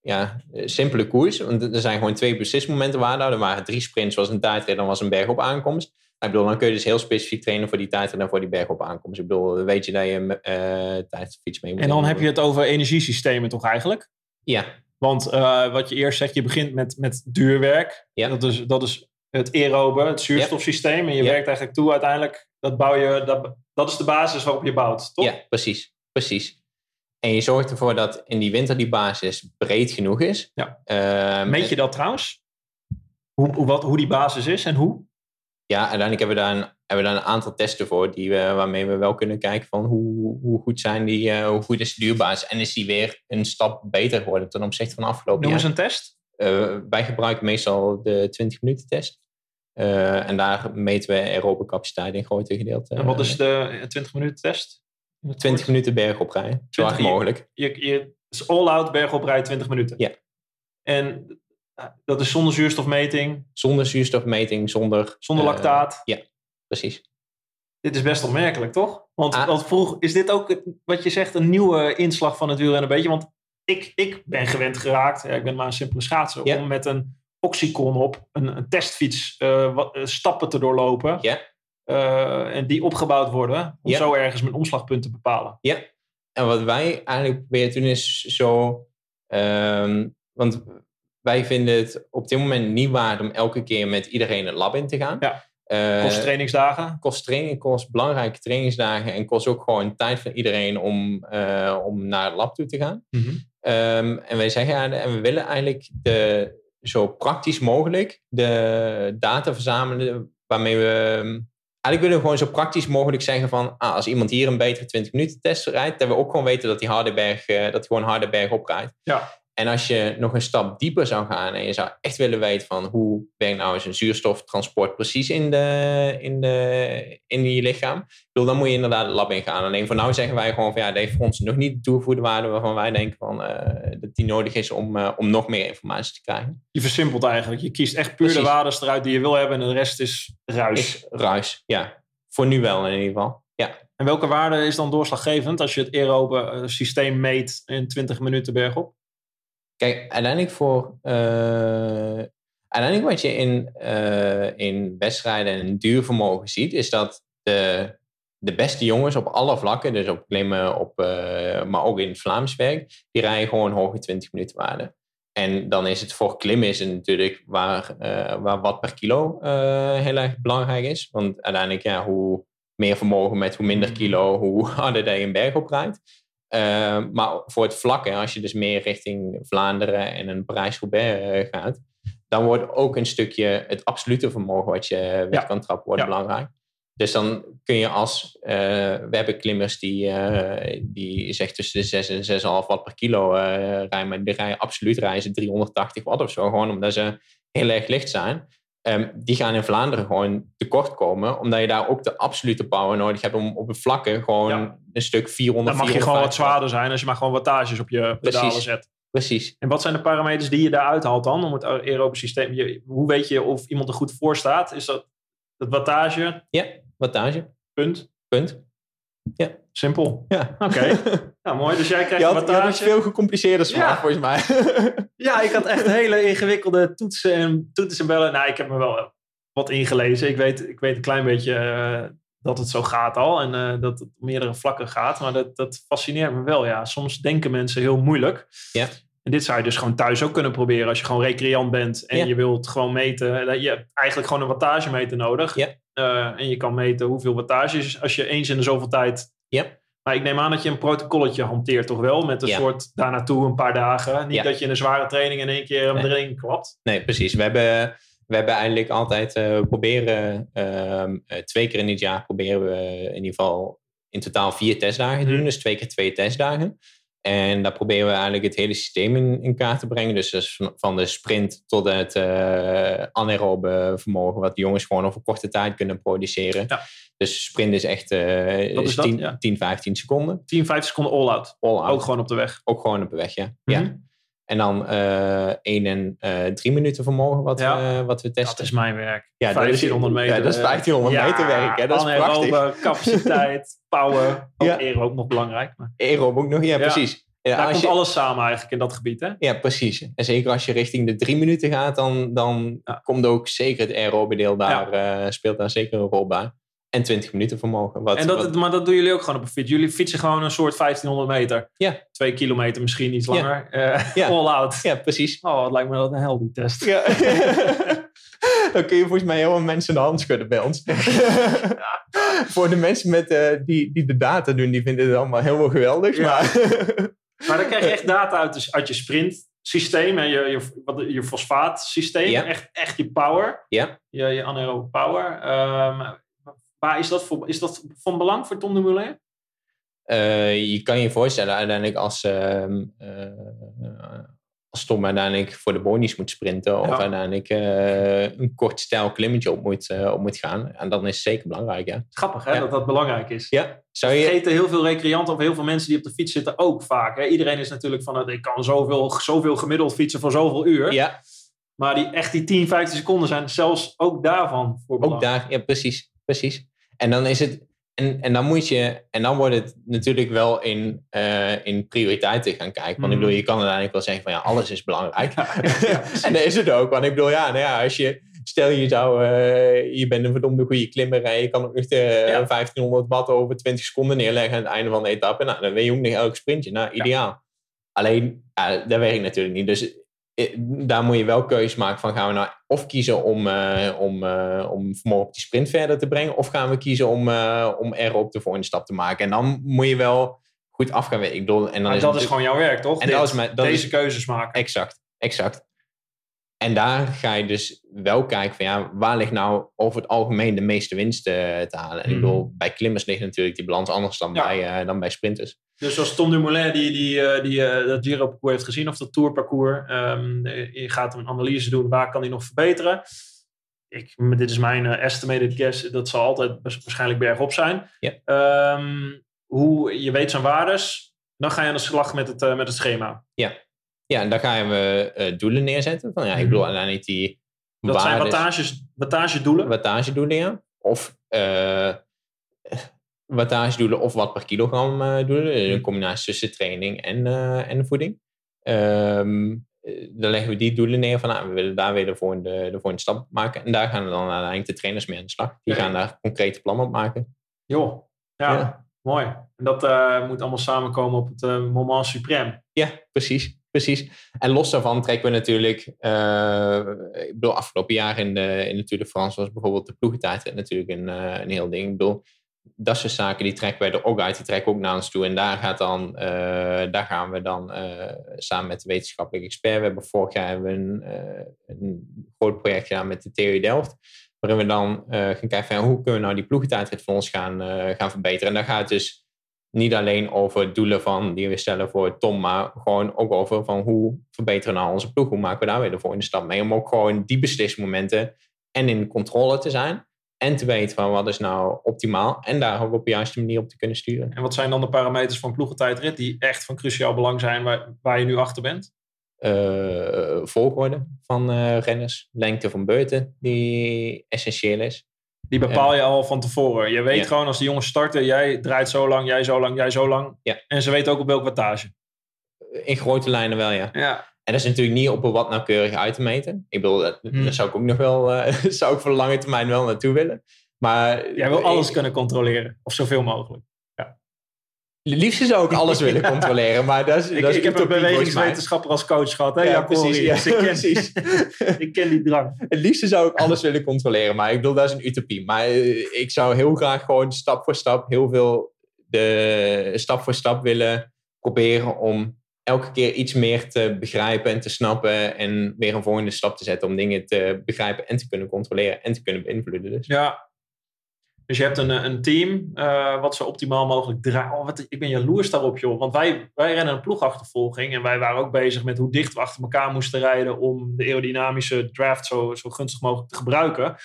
ja, simpele koers. Want er zijn gewoon twee beslismomenten waar. Er waren drie sprints, was een tijdrit en was een bergop aankomst. Ik bedoel, dan kun je dus heel specifiek trainen voor die tijdrit en voor die bergop aankomst. Ik bedoel, dan weet je dat je uh, tijdfiets mee moet En dan heb je het over energiesystemen toch eigenlijk? Ja, Want eh, wat je eerst zegt, je begint met, met duurwerk. Ja. Dat, is, dat is het aerobe, het zuurstofsysteem. En je werkt eigenlijk toe uiteindelijk, dat, bouw je, dat, dat is de basis waarop je bouwt, toch? Ja, precies. precies. En je zorgt ervoor dat in die winter die basis breed genoeg is. Ja. Ehm, Meet je dat trouwens? Hoe, wat, hoe die basis is en hoe? Ja, uiteindelijk hebben we daar een, hebben we daar een aantal testen voor, die we, waarmee we wel kunnen kijken van hoe, hoe goed zijn die, uh, hoe goed is de duurbasis en is die weer een stap beter geworden ten opzichte van afgelopen Noem jaar. eens een test. Uh, wij gebruiken meestal de 20 minuten test. Uh, en daar meten we aerobe capaciteit in grote gedeelte. En wat is de 20 minuten test? 20 minuten berg oprijden, zo hard mogelijk. Je, je, is all-out berg oprijden 20 minuten. Ja. En dat is zonder zuurstofmeting? Zonder zuurstofmeting, zonder... Zonder lactaat? Ja, precies. Dit is best opmerkelijk, toch? Want, Ah. want vroeg, is dit ook wat je zegt een nieuwe inslag van het wielrennen een beetje? Want ik, ik ben gewend geraakt, ja, ik ben maar een simpele schaatser, Ja. om met een oxycon op een, een testfiets uh, wat, uh, stappen te doorlopen. Ja. Uh, en die opgebouwd worden, om zo ergens mijn omslagpunt te bepalen. Ja, en wat wij eigenlijk proberen te doen is zo... Um, want wij vinden het op dit moment niet waard om elke keer met iedereen het lab in te gaan. Ja. Uh, kost trainingsdagen. Kost training, kost belangrijke trainingsdagen en kost ook gewoon tijd van iedereen om, uh, om naar het lab toe te gaan. Mm -hmm. Um, en wij zeggen en we willen eigenlijk de, zo praktisch mogelijk de data verzamelen waarmee we. Eigenlijk willen we gewoon zo praktisch mogelijk zeggen van ah, als iemand hier een betere 20 minuten test rijdt, dat we ook gewoon weten dat hij Hardenberg, uh, dat hij gewoon Hardenberg oprijdt. Ja. En als je nog een stap dieper zou gaan en je zou echt willen weten van hoe werkt nou eens een zuurstoftransport precies in, de, in, de, in je lichaam, ik bedoel, dan moet je inderdaad het lab in gaan. Alleen voor nu zeggen wij gewoon van ja, dat heeft voor ons nog niet de toegevoegde waarde waarvan wij denken van, uh, dat die nodig is om, uh, om nog meer informatie te krijgen. Je versimpelt eigenlijk. Je kiest echt puur Precies. de waardes eruit die je wil hebben en de rest is ruis. Is ruis, ja. Voor nu wel in ieder geval. Ja. En welke waarde is dan doorslaggevend als je het aerobe systeem meet in 20 minuten bergop? Kijk, uiteindelijk voor. Uh, uiteindelijk wat je in, uh, in wedstrijden en duurvermogen ziet, is dat de, de beste jongens op alle vlakken, dus op klimmen, op, uh, maar ook in het Vlaams werk, die rijden gewoon hoge 20 minuten waarde. En dan is het voor klimmen is natuurlijk waar, waar wat per kilo heel erg belangrijk is. Want uiteindelijk, ja, hoe meer vermogen met hoe minder kilo, hoe (laughs) harder je een berg oprijdt. Uh, maar voor het vlakke, als je dus meer richting Vlaanderen en een Parijs-Roubaix uh, gaat, dan wordt ook een stukje het absolute vermogen wat je weg Ja. kan trappen, wordt Ja. belangrijk. Dus dan kun je als, eh, we hebben klimmers die, eh, die zegt tussen de 6 en 6,5 watt per kilo eh, rijden, maar die rijden absoluut rijden ze 380 watt of zo, gewoon omdat ze heel erg licht zijn. Ehm, die gaan in Vlaanderen gewoon tekort komen, omdat je daar ook de absolute power nodig hebt om op het vlakke gewoon Ja. een stuk 400 Dan mag je gewoon wat 450 watt. zwaarder zijn als je maar gewoon wattages op je pedalen Precies. zet. Precies. En wat zijn de parameters die je daaruit haalt dan om het aerobe systeem? Je, hoe weet je of iemand er goed voor staat? Is dat het wattage? Ja, wattage. Punt. Punt. Simpel. Ja. Oké. (laughs) nou, mooi. Dus jij krijgt Je een had, je had wattage. het veel gecompliceerder Ja. gemaakt, volgens mij. (laughs) Ja, ik had echt hele ingewikkelde toetsen en toetsen en bellen. Nou, ik heb me wel wat ingelezen. Ik weet, ik weet een klein beetje eh, dat het zo gaat al. En eh, dat het op meerdere vlakken gaat. Maar dat, dat fascineert me wel. Ja, soms denken mensen heel moeilijk. Ja. En dit zou je dus gewoon thuis ook kunnen proberen. Als je gewoon recreant bent en Ja. je wilt gewoon meten. Dat je hebt eigenlijk gewoon een wattagemeter nodig. Ja. Eh, en je kan meten hoeveel wattage is als je eens in de zoveel tijd... Ja. Maar ik neem aan dat je een protocolletje hanteert toch wel? Met een Ja. soort daar naartoe een paar dagen. Niet dat je in een zware training in één keer hem Nee. erin klapt. Nee, precies. We hebben, we hebben eigenlijk altijd eh, proberen, ehm, eh, twee keer in het jaar proberen we in ieder geval in totaal vier testdagen te doen. Mhm. Dus twee keer twee testdagen. En daar proberen we eigenlijk het hele systeem in, in kaart te brengen. Dus, dus van- de sprint tot het eh anaerobe vermogen, wat de jongens gewoon over korte tijd kunnen produceren. Ja. Dus sprint is echt eh, Wat is dat? 10, Ja. 10, 15 seconden. 10, 15 seconden all-out. All out. Ook gewoon op de weg. Ook gewoon op de weg, ja. Mhm. ja. En dan eh 1 en eh 3 minuten vermogen wat, Ja. we, wat we testen. Dat is mijn werk. Ja, dat is- 1500 meter. ja, dat is 1500 meter werk, hè. Dat is prachtig. capaciteit, power. Ook Ja. aero ook nog belangrijk. Maar Aerob ook nog, ja, Ja. precies. Ja, daar als komt je, alles samen eigenlijk in dat gebied. Hè? ja, precies. En zeker als je richting de drie minuten gaat, dan, dan Ja. komt ook zeker het aerobe deel daar, eh, speelt daar zeker een rol bij. En 20 minuten vermogen. Wat, En dat, wat- maar dat doen jullie ook gewoon op een fiets. Jullie fietsen gewoon een soort 1500 meter. Ja. Twee kilometer misschien iets Ja. langer. Eh, Ja. (laughs) All-out. ja, precies. Oh, het lijkt me dat een die test. Ja. (laughs) dan kun je volgens mij heel veel mensen de hand schudden bij ons. (laughs) Voor de mensen met, eh, die, die de data doen, die vinden het allemaal helemaal geweldig. Ja. Maar Maar dan krijg je echt data uit, je sprintsysteem. En je, je, wat, je fosfaatsysteem. Ja. Echt, echt je power. ja, je, je anaerobe power. Ehm, waar is dat, voor, is dat van belang voor Tom de Moulin? Eh, je kan je voorstellen uiteindelijk als, ehm, eh, als Tom uiteindelijk voor de bonies moet sprinten of Ja. uiteindelijk eh, een kort stijl klimmetje op moet, op moet gaan. En dan is het zeker belangrijk, ja. Grappig hè, Ja. dat dat belangrijk is. Ja, zou je... Vergeten heel veel recreanten of heel veel mensen die op de fiets zitten ook vaak. Hè? Iedereen is natuurlijk van, het, ik kan zoveel, zoveel gemiddeld fietsen voor zoveel uur. Ja, Maar die, echt die 10, 15 seconden zijn zelfs ook daarvan voor ook daar, ja, precies, precies. En dan is het... En, en dan moet je... En dan wordt het natuurlijk wel in, eh, in prioriteiten gaan kijken. Want ik Mhm. bedoel, je kan uiteindelijk wel zeggen van ja, alles is belangrijk. (laughs) Ja, ja, en dat is het ook. Want ik bedoel, ja, nou ja, als je... Stel je zou... eh, je bent een verdomde goede klimmer en je kan ook nog de Ja. 1500 watt over 20 seconden neerleggen aan het einde van de etappe. Nou, dan weet je ook nog elk sprintje. Nou, ideaal. Alleen, dat werkt natuurlijk niet. Dus daar moet je wel keuzes maken van gaan we nou of kiezen om, eh, om, eh, om vermogen op die sprint verder te brengen. Of gaan we kiezen om, eh, om erop de volgende stap te maken. En dan moet je wel goed af gaan weten. Ik bedoel, en dan is dat is gewoon jouw werk, toch? En Dit, dat is mijn- dat deze is- keuzes maken. Exact, exact. En daar ga je dus wel kijken van ja, waar ligt nou over het algemeen de meeste winst eh, te halen. En ik Mhm. bedoel, bij klimmers ligt natuurlijk die balans anders dan, Ja. bij, eh, dan bij sprinters. Dus als Tom Dumoulin die, die, eh, die eh, dat Giro-parcours heeft gezien, of dat Tour-parcours, ehm, eh, je gaat een analyse doen, waar kan hij nog verbeteren? Ik, dit is mijn estimated guess, dat zal altijd waars- waarschijnlijk bergop zijn. Ja. Ehm, hoe, je weet zijn waardes, dan ga je aan de slag met het, met het schema. Ja, en daar gaan we doelen neerzetten. Van, ja, ik bedoel uiteindelijk die Mhm. Dat zijn wattages, wattagedoelen. wattagedoelen, ja. Of eh wattagedoelen of wat per kilogram eh doelen. Dus Mhm. Een combinatie tussen training en, eh, en voeding. Ehm, eh, dan leggen we die doelen neer van nou, we willen daar weer de volgende, de volgende stap maken. En daar gaan dan uiteindelijk de trainers mee aan de slag. Die Ja. gaan daar concrete plannen op maken. Joh, ja, Ja. mooi. En dat eh, moet allemaal samenkomen op het eh, moment suprême. Ja, precies. Precies. En los daarvan trekken we natuurlijk, eh, ik bedoel, afgelopen jaar in de, in de Tour de France was bijvoorbeeld de ploegentijd natuurlijk een, eh, een heel ding. Ik bedoel, dat soort zaken, die trekken wij er ook uit. Die trekken ook naar ons toe. En daar, gaat dan, eh, daar gaan we dan uh, samen met de wetenschappelijke expert. We hebben vorig jaar hebben we een, groot project gedaan met de TU Delft. Waarin we dan gaan kijken van, hoe kunnen we nou die ploegentijdrit van ons gaan, gaan verbeteren. En daar gaat het dus niet alleen over doelen van die we stellen voor Tom, maar gewoon ook over van hoe verbeteren we nou onze ploeg? Hoe maken we daar weer de volgende stap mee? Om ook gewoon die beslismomenten en in controle te zijn. En te weten van wat is nou optimaal. En daar ook op de juiste manier op te kunnen sturen. En wat zijn dan de parameters van ploegentijdrit die echt van cruciaal belang zijn waar, waar je nu achter bent? Uh, volgorde van uh, renners, lengte van beurten die essentieel is. Die bepaal je al van tevoren. Je weet gewoon als de jongens starten, jij draait zo lang, jij zo lang, jij zo lang. Ja. En ze weten ook op welke wattage. In grote lijnen wel, ja. ja. En dat is natuurlijk niet op een wat nauwkeurig uit te meten. Ik bedoel, dat, hmm. daar zou ik ook nog wel, (laughs) uh, zou ik voor de lange termijn wel naartoe willen. Maar, Jij wil alles kunnen controleren, of zoveel mogelijk. Liefst zou ik alles willen (laughs) controleren, maar dat is, ik, dat is ik heb een bewegingswetenschapper als coach gehad. Hè? Ja, precies. Ja, ik, ken, precies. (laughs) ik ken die drang. Het liefste zou ik alles willen controleren, maar ik bedoel, dat is een utopie. Maar eh, ik zou heel graag gewoon stap voor stap heel veel de stap voor stap willen proberen om elke keer iets meer te begrijpen en te snappen en weer een volgende stap te zetten om dingen te begrijpen en te kunnen controleren en te kunnen beïnvloeden. Dus. Ja, dus je hebt een, een team uh, wat zo optimaal mogelijk draait. Oh, wat, ik ben jaloers daarop, joh. Want wij, wij rennen een ploegachtervolging. En wij waren ook bezig met hoe dicht we achter elkaar moesten rijden. om de aerodynamische draft zo, zo gunstig mogelijk te gebruiken.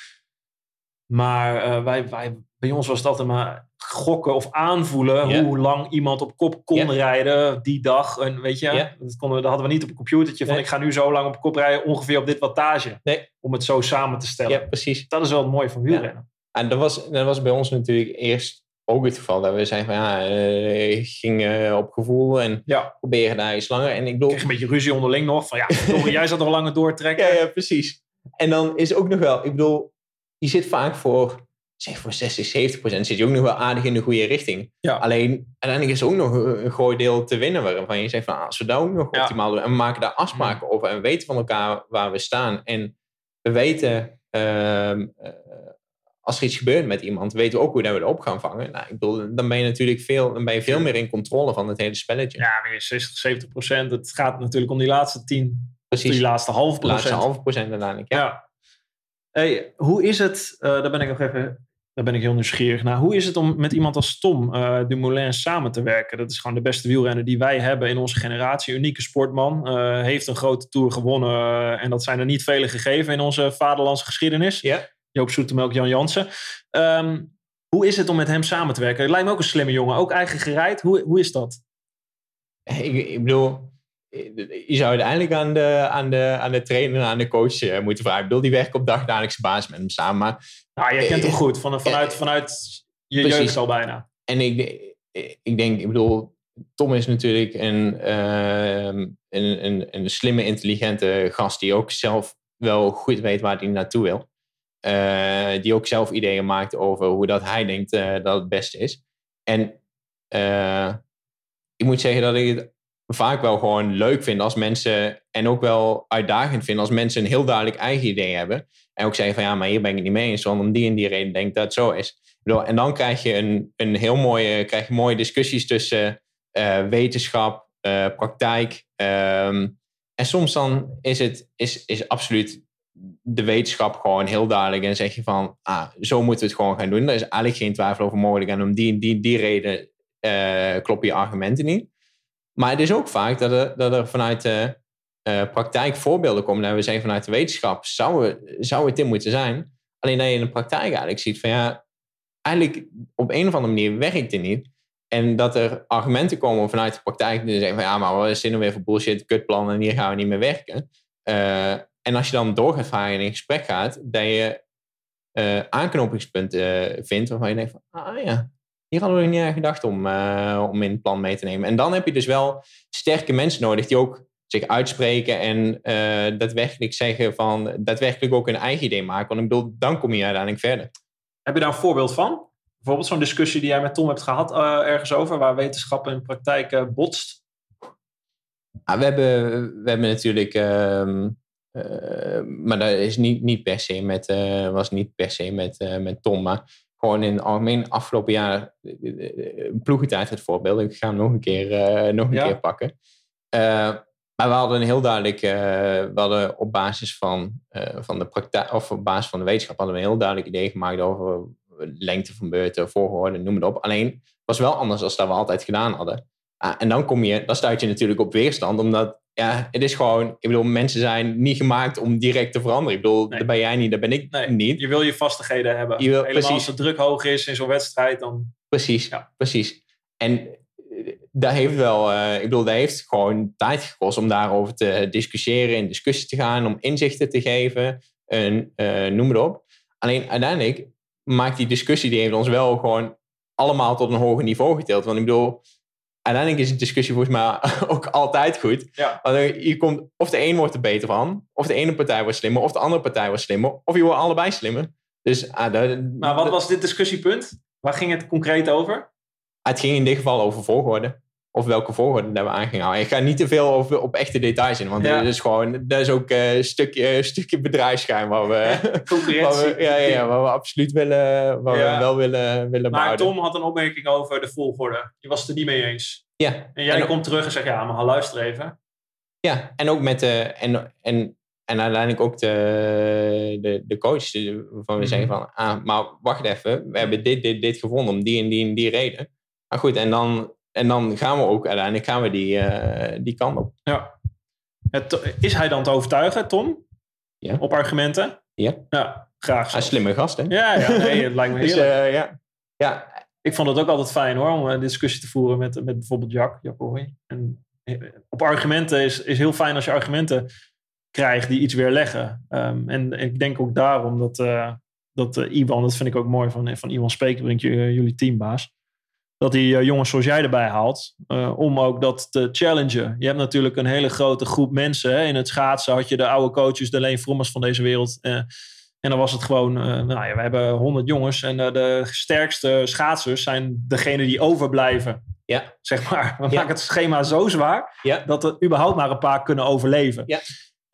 Maar uh, wij, wij, bij ons was altijd maar gokken of aanvoelen. hoe lang iemand op kop kon rijden die dag. En weet je, dat, konden, dat hadden we niet op een computertje. van ik ga nu zo lang op kop rijden, ongeveer op dit wattage. Nee. Om het zo samen te stellen. Ja, precies. Dat is wel het mooie van wielrennen. En dat was, dat was bij ons natuurlijk eerst ook het geval. Dat we zeiden van ja, uh, ging op gevoel en ja. proberen daar iets langer. En ik bedoel... Kreeg een beetje ruzie onderling nog. Van ja, (laughs) jij zat nog langer doortrekken. Ja, ja, precies. En dan is ook nog wel, ik bedoel, je zit vaak voor, zeg voor 60, 70 procent, zit je ook nog wel aardig in de goede richting. Ja. Alleen, uiteindelijk is er ook nog een groot deel te winnen waarvan je zegt van ah, als we dat ook nog optimaal doen en we maken daar afspraken over en we weten van elkaar waar we staan en we weten uh, als er iets gebeurt met iemand, weten we ook hoe we dat op gaan vangen. Nou, ik bedoel, dan ben je natuurlijk veel, dan ben je veel meer in controle van het hele spelletje. Ja, maar 60, 70 procent. Het gaat natuurlijk om die laatste 10, Precies. die laatste half procent. Laatste half procent uiteindelijk, ja. ja. Hey, hoe is het, uh, daar ben ik nog even, daar ben ik heel nieuwsgierig naar. Hoe is het om met iemand als Tom uh, Dumoulin samen te werken? Dat is gewoon de beste wielrenner die wij hebben in onze generatie. Unieke sportman. Uh, heeft een grote Tour gewonnen. en dat zijn er niet vele gegeven in onze vaderlandse geschiedenis. Ja. Joop Zoetemelk, Jan Jansen. Um, hoe is het om met hem samen te werken? Het lijkt me ook een slimme jongen, ook eigen gereid. Hoe, hoe is dat? Ik, ik bedoel, je zou uiteindelijk aan de, aan de, aan de trainer, aan de coach uh, moeten vragen. Ik bedoel, die werken op dagdagelijkse basis met hem samen. Maar, nou, jij kent hem eh, goed, van, vanuit, eh, vanuit je precies. jeugd al bijna. En ik, ik denk, ik bedoel, Tom is natuurlijk een, uh, een, een, een slimme, intelligente gast die ook zelf wel goed weet waar hij naartoe wil. Uh, die ook zelf ideeën maakt over hoe dat hij denkt uh, dat het beste is. En ik moet zeggen dat ik het vaak wel gewoon leuk vind als mensen, en ook wel uitdagend vind als mensen een heel duidelijk eigen idee hebben. En ook zeggen van ja, maar hier ben ik niet mee eens, want om die en die reden denk ik dat het zo is. En dan krijg je een, een heel mooie, krijg je mooie discussies tussen wetenschap, praktijk. Um, en soms dan is het is, is absoluut de wetenschap gewoon heel duidelijk en zeg je van, ah, zo moeten we het gewoon gaan doen. Er is eigenlijk geen twijfel over mogelijk en om die, die, die reden uh, kloppen je argumenten niet. Maar het is ook vaak dat er, dat er vanuit de uh, praktijk voorbeelden komen en we zeggen vanuit de wetenschap zou, zou het dit moeten zijn. Alleen dat je in de praktijk eigenlijk ziet van ja, eigenlijk op een of andere manier werkt het niet. En dat er argumenten komen vanuit de praktijk die zeggen van ja, maar wat is dit weer voor bullshit, kutplan en hier gaan we niet meer werken. Uh, en als je dan door gaat vragen en in gesprek gaat, dat je uh, aanknopingspunten vindt waarvan je denkt van, ah ja, hier hadden we niet aan gedacht om, uh, om in het plan mee te nemen. En dan heb je dus wel sterke mensen nodig die ook zich uitspreken en daadwerkelijk zeggen van, daadwerkelijk ook een eigen idee maken. Want ik bedoel, dan kom je uiteindelijk verder. Heb je daar een voorbeeld van? Bijvoorbeeld zo'n discussie die jij met Tom hebt gehad ergens over, waar wetenschap en praktijk botst? Ah, we, hebben, we hebben natuurlijk... Ehm, uh, maar dat is niet, niet per se met, uh, was niet per se met, uh, met Tom, maar gewoon in het algemeen afgelopen jaar ploegentijd het voorbeeld. Ik ga hem nog een keer, eh, nog een Ja. keer pakken. Eh, maar we hadden een heel duidelijk, eh, we hadden op basis van, eh, van de praktijk, of op basis van de wetenschap, hadden we een heel duidelijk idee gemaakt over lengte van beurten, volgorde, noem het op. Alleen het was wel anders dan dat we altijd gedaan hadden. Ah, en dan kom je, dan stuit je natuurlijk op weerstand, omdat ja, het is gewoon, ik bedoel, mensen zijn niet gemaakt om direct te veranderen. Ik bedoel, Nee. daar ben jij niet, daar ben ik Nee, niet. Je wil je vastigheden hebben. Je wil- Helemaal precies. als de druk hoog is in zo'n wedstrijd, dan... Precies, Ja. precies. En eh, dat heeft wel, eh, ik bedoel, dat heeft gewoon tijd gekost om daarover te discussiëren, in discussie te gaan, om inzichten te geven, en, eh, noem het op. Alleen uiteindelijk maakt die discussie, die heeft ons wel gewoon allemaal tot een hoger niveau getild. Want ik bedoel, uiteindelijk is de discussie volgens mij (laughs) ook altijd goed. Ja. Want je komt, of de een wordt er beter van, of de ene partij wordt slimmer, of de andere partij wordt slimmer, of je wordt allebei slimmer. Dus ah, Maar wat was dit discussiepunt? Waar ging het concreet over? het ging in dit geval over volgorde. Of welke volgorde dat we aan gingen houden. Ik ga niet te veel over, op echte details in. Want Ja. dat is gewoon, dat is ook eh, een stukje, stukje bedrijfsgeheim waar we, (laughs) waar we, ja, ja, waar we absoluut willen, waar Ja. we wel willen, willen Maar behouden. Tom had een opmerking over de volgorde. Je was het er niet mee eens. Ja, En jij En- komt terug en zegt, ja, maar luister even. ja, en ook met de, en, en, en uiteindelijk ook de, de, de coach waarvan we Mhm. zeggen van, ah, maar wacht even, we hebben dit, dit, dit gevonden om die en die en die reden. Maar goed, en dan, en dan gaan we ook uiteindelijk gaan we die, eh, die kant op. Ja. Het, is hij dan te overtuigen, Tom? Ja. Op argumenten? Ja. Ja, graag Hij is een slimme gast, hè? Ja, ja, nee, (laughs) het lijkt me Dus, heerlijk. eh, ja. ja, Ik vond het ook altijd fijn hoor, om een discussie te voeren met, met bijvoorbeeld Jack, Jack Hoy. En eh, op argumenten is, is heel fijn als je argumenten krijgt die iets weerleggen. Ehm, en, en ik denk ook daarom dat, eh, dat eh, Iwan, dat vind ik ook mooi van, van Iwan j- jullie teambaas, dat hij eh, jongens zoals jij erbij haalt, eh, om ook dat te challengen. Je hebt natuurlijk een hele grote groep mensen. Hè? In het schaatsen had je de oude coaches, de Leen Vrommers van deze wereld. eh, en dan was het gewoon, nou ja, we hebben honderd jongens. En de sterkste schaatsers zijn degene die overblijven. Ja. Zeg maar. (laughs) We Ja. maken het schema zo zwaar Ja. dat er überhaupt maar een paar kunnen overleven. Ja.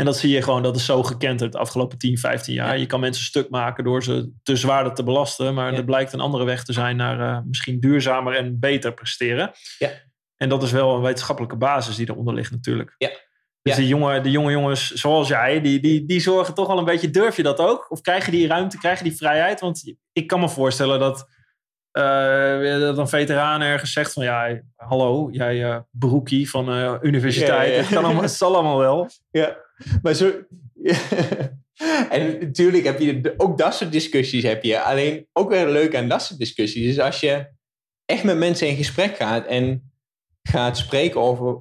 En dat zie je gewoon, dat is zo gekend de afgelopen 10, 15 jaar. Ja. Je kan mensen stuk maken door ze te zwaarder te belasten. Maar Ja. er blijkt een andere weg te zijn naar eh, misschien duurzamer en beter presteren. Ja. En dat is wel een wetenschappelijke basis die eronder ligt natuurlijk. Ja. Dus die jonge, de jonge jongens zoals jij, die, die, die zorgen toch wel een beetje... Durf je dat ook? Of krijg je die ruimte, krijg je die vrijheid? Want ik kan me voorstellen dat, eh, dat een veteraan ergens zegt van... Ja, hallo, jij eh, broekie van eh, universiteit. Ja, ja, ja. Het, kan allemaal, het zal allemaal wel. ja. Maar zo... en natuurlijk heb je ook dat soort discussies heb je. Alleen ook weer leuk aan dat soort discussies is als je echt met mensen in gesprek gaat en gaat spreken over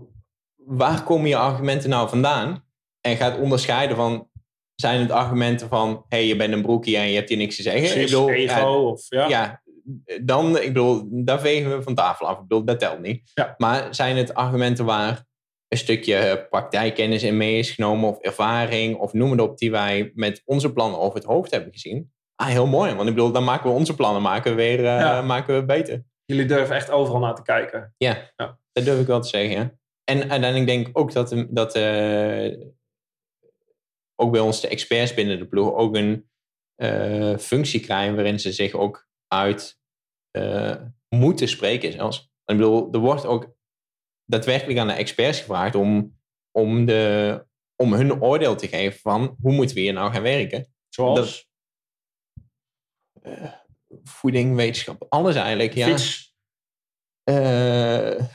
waar komen je argumenten nou vandaan en gaat onderscheiden van zijn het argumenten van hé, hey, je bent een broekie en je hebt hier niks te zeggen. Precies, ik bedoel, ego ja, of... Ja. ja, dan, ik bedoel, daar vegen we van tafel af. Ik bedoel, dat telt niet. Ja. Maar zijn het argumenten waar een stukje praktijkkennis in mee is genomen, of ervaring, of noem het op, die wij met onze plannen over het hoofd hebben gezien? Ah, heel mooi. Want ik bedoel, dan maken we onze plannen maken we weer eh, Ja. maken we beter. Jullie durven echt overal naar te kijken. Ja, Ja. dat durf ik wel te zeggen. Ja. En uiteindelijk denk ik ook dat, dat eh, ook bij ons de experts binnen de ploeg ook een eh, functie krijgen waarin ze zich ook uit eh, moeten spreken zelfs. Ik bedoel, er wordt ook daadwerkelijk aan de experts gevraagd om, om, de, om hun oordeel te geven van hoe moeten we hier nou gaan werken. Zoals Eh, voeding, wetenschap, alles eigenlijk. Ja. fiets. Eh,